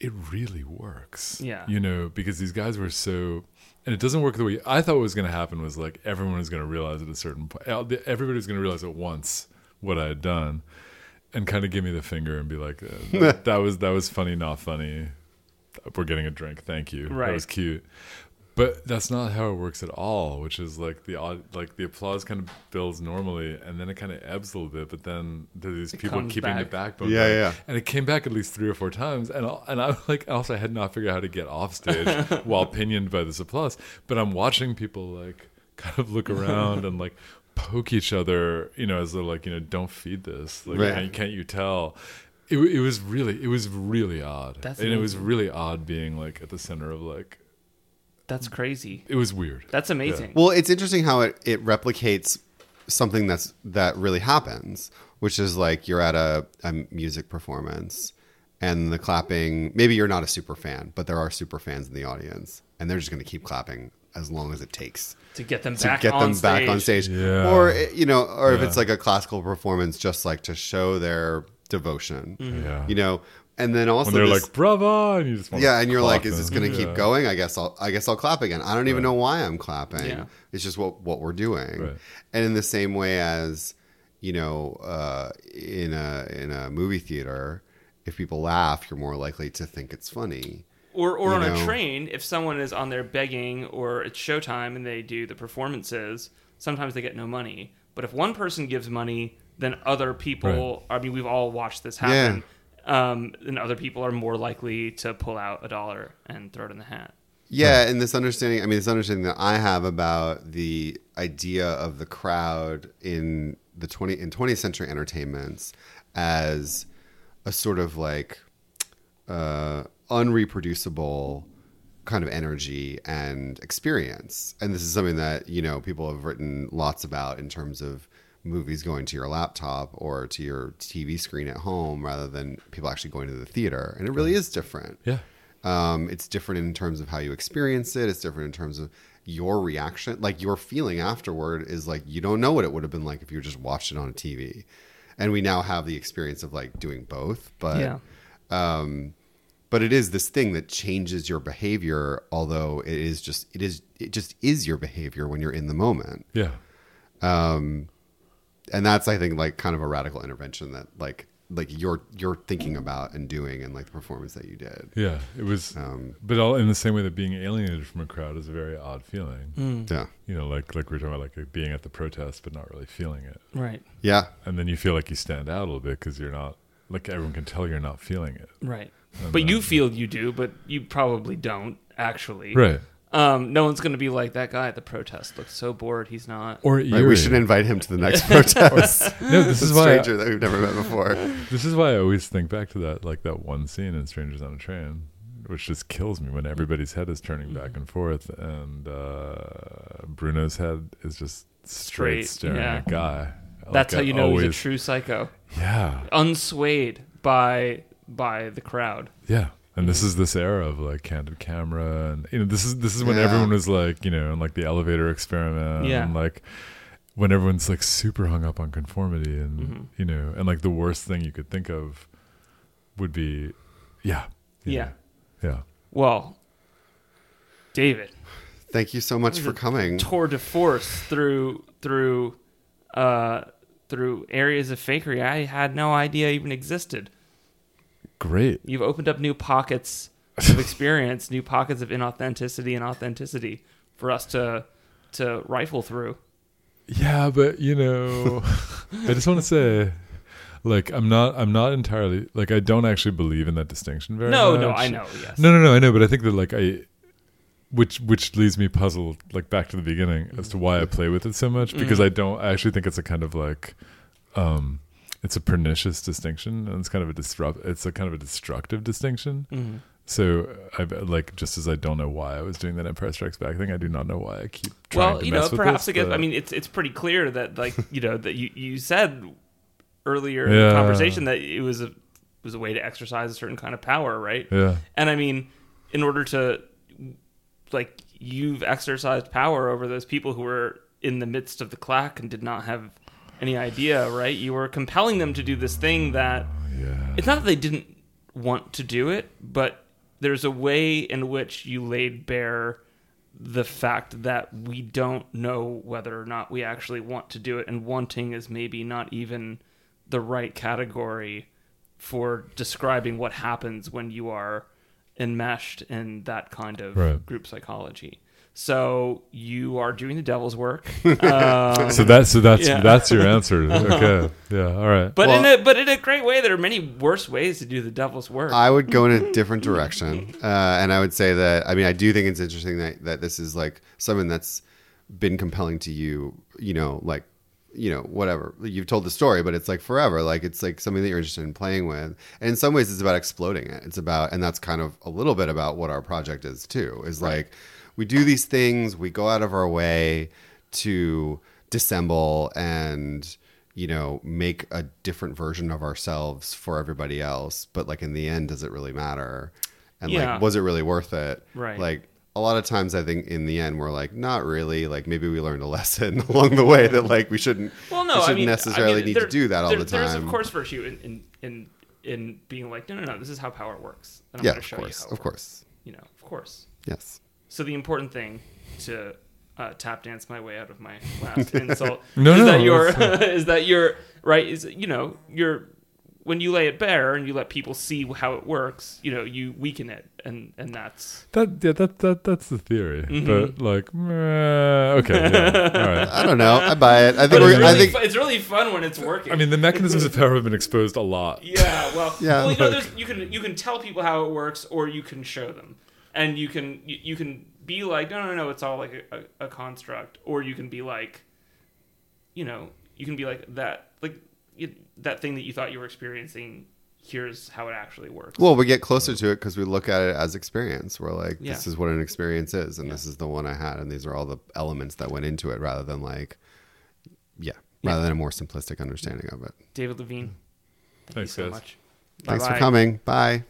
it really works. Yeah. You know, because these guys were so and it doesn't work the way I thought what was going to happen was like everyone was going to realize at a certain point everybody was going to realize at once what I had done and kind of give me the finger and be like uh, (laughs) that, that was that was funny not funny we're getting a drink thank you that was cute But that's not how it works at all. Which is like the odd, like the applause kind of builds normally, and then it kind of ebbs a little bit. But then there's these people comes keeping the back. backbone. Yeah, going. yeah. And it came back at least three or four times, and I, and I like also I had not figured out how to get off stage (laughs) while pinioned by this applause. But I'm watching people like kind of look around and like poke each other, you know, as they're like, you know, don't feed this. Like, Right. can't, can't you tell? It, it was really, it was really odd, That's and it was really odd being like at the center of like. That's crazy. It was weird. That's amazing. Well, it's interesting how it, it replicates something that's that really happens, which is like you're at a, a music performance and the clapping. Maybe you're not a super fan, but there are super fans in the audience, and they're just going to keep clapping as long as it takes to get them to back get on them back on stage. stage, Yeah. or eh, you know, or if it's like a classical performance, just like to show their devotion, Yeah. you know, and then also when they're this- like bravo, and you just want yeah, and you're like, is this going to Yeah. keep going? I guess I'll, I guess I'll clap again. I don't even Right. know why I'm clapping. Yeah. It's just what what we're doing. Right. And in the same way as you know, uh, in a in a movie theater, if people laugh, you're more likely to think it's funny. Or, or you on know. a train, if someone is on there begging or it's showtime and they do the performances, sometimes they get no money. But if one person gives money, then other people, I mean, we've all watched this happen, um, then other people are more likely to pull out a dollar and throw it in the hat. Yeah, and this understanding, I mean, this understanding that I have about the idea of the crowd in the 20 in 20th century entertainments as a sort of like uh, unreproducible kind of energy and experience. And this is something that, you know, people have written lots about in terms of movies going to your laptop or to your TV screen at home rather than people actually going to the theater. And it really is different. Yeah. Um, it's different in terms of how you experience it. It's different in terms of your reaction. Like your feeling afterward is like you don't know what it would have been like if you just watched it on a TV. And we now have the experience of like doing both, but Yeah. um, but it is this thing that changes your behavior. Although it is just it is it just is your behavior when you're in the moment. Yeah. Um, and that's I think like kind of a radical intervention that like like you're you're thinking about and doing and like the performance that you did. Yeah. It was, Um, but all in the same way that being alienated from a crowd is a very odd feeling. yeah, You know, like like we are talking about, like being at the protest but not really feeling it, Right. yeah. and then you feel like you stand out a little bit because you're not like everyone can tell you're not feeling it. Right. And But you feel you do, but you probably don't actually. right? Um, no one's going to be like that guy at the protest. Looks so bored. He's not. Or Right, we should invite him to the next (laughs) protest. (laughs) No, this a is why. stranger that we've never met before. This is why I always think back to that, like that one scene in Strangers on a Train, which just kills me when everybody's head is turning Mm-hmm. back and forth, and uh, Bruno's head is just straight, Straight, staring yeah. at Guy. That's Like, how you I know he's a true psycho. Yeah, Unswayed by by the crowd. yeah. And this is this era of like candid camera, and you know, this is this is when Yeah. everyone was like, you know, in like the elevator experiment, Yeah. and like when everyone's like super hung up on conformity, and Mhm. you know, and like the worst thing you could think of would be, yeah, Yeah. know, yeah. Well, David, Thank you so much for coming. tour de force through through uh through areas of fakery I had no idea even existed. Great. You've opened up new pockets (laughs) of experience, new pockets of inauthenticity and authenticity for us to to rifle through. Yeah, but you know, (laughs) I just want to say, like, I'm not, I'm not entirely like, I don't actually believe in that distinction very No, much. no, I know, yes. No, no, no, I know, but I think that like I, which which leaves me puzzled, like back to the beginning as to why I play with it so much because Mhm. I don't. I actually think it's a kind of like, um, it's a pernicious distinction and it's kind of a disrupt. It's a kind of a destructive distinction. Mhm. So I like just as I don't know why I was doing that Empire Strikes Back thing, I do not know why I keep trying Well, to you mess know, perhaps this, I guess I mean it's it's pretty clear that like you know that you, you said earlier in the conversation that it was a was a way to exercise a certain kind of power, right? yeah. And I mean, in order to like you've exercised power over those people who were in the midst of the claque and did not have any idea, right? You were compelling them to do this thing that Yeah. it's not that they didn't want to do it, but there's a way in which you laid bare the fact that we don't know whether or not we actually want to do it, and wanting is maybe not even the right category for describing what happens when you are enmeshed in that kind of Right. group psychology. So you are doing the devil's work. (laughs) Um, So that's so that's Yeah. that's your answer. (laughs) Okay. Yeah. All right. but in a but in a great way, there are many worse ways to do the devil's work. I would go in a different (laughs) direction, uh, and I would say that I mean I do think it's interesting that that this is like something that's been compelling to you. You know, like you know whatever you've told the story, but it's like forever. Like it's like something that you're interested in playing with, and in some ways it's about exploding it. It's about, and that's kind of a little bit about what our project is too. Is like we do these things, we go out of our way to dissemble and you know make a different version of ourselves for everybody else but like in the end does it really matter and Yeah. like was it really worth it Right. like a lot of times i think in the end we're like not really like maybe we learned a lesson (laughs) along the way that like we shouldn't well, no, we I shouldn't mean, necessarily I mean, need there- to do that all there- the time There's of course virtue in in in, in being like, no, no, no, this is how power works, and I'm yeah going to of show course you how. it of works. course You know, of course. yes So the important thing to uh, tap dance my way out of my last (laughs) insult No, is no, that you're that's (laughs) is that you're right is you know you're when you lay it bare and you let people see how it works you know you weaken it and and that's That yeah, that that that's the theory. Mhm. But like, meh, okay, yeah, (laughs) all right. i don't know i buy it i think it's we're really, i think fu- it's really fun when it's working I mean, the mechanisms of power have been exposed a lot. yeah well, Yeah. well you know there's, you can you can tell people how it works or you can show them and you can you, you can be like no no no it's all like a, a, a construct or you can be like you know you can be like that like you, that thing that you thought you were experiencing here's how it actually works Well, we get closer to it because we look at it as experience. We're like, Yeah. this is what an experience is, and this is the one I had, and these are all the elements that went into it, rather than like, yeah, Yeah. rather than a more simplistic understanding of it. david levine thank Thanks, you so guys. much Thanks for Bye-bye. coming. Bye.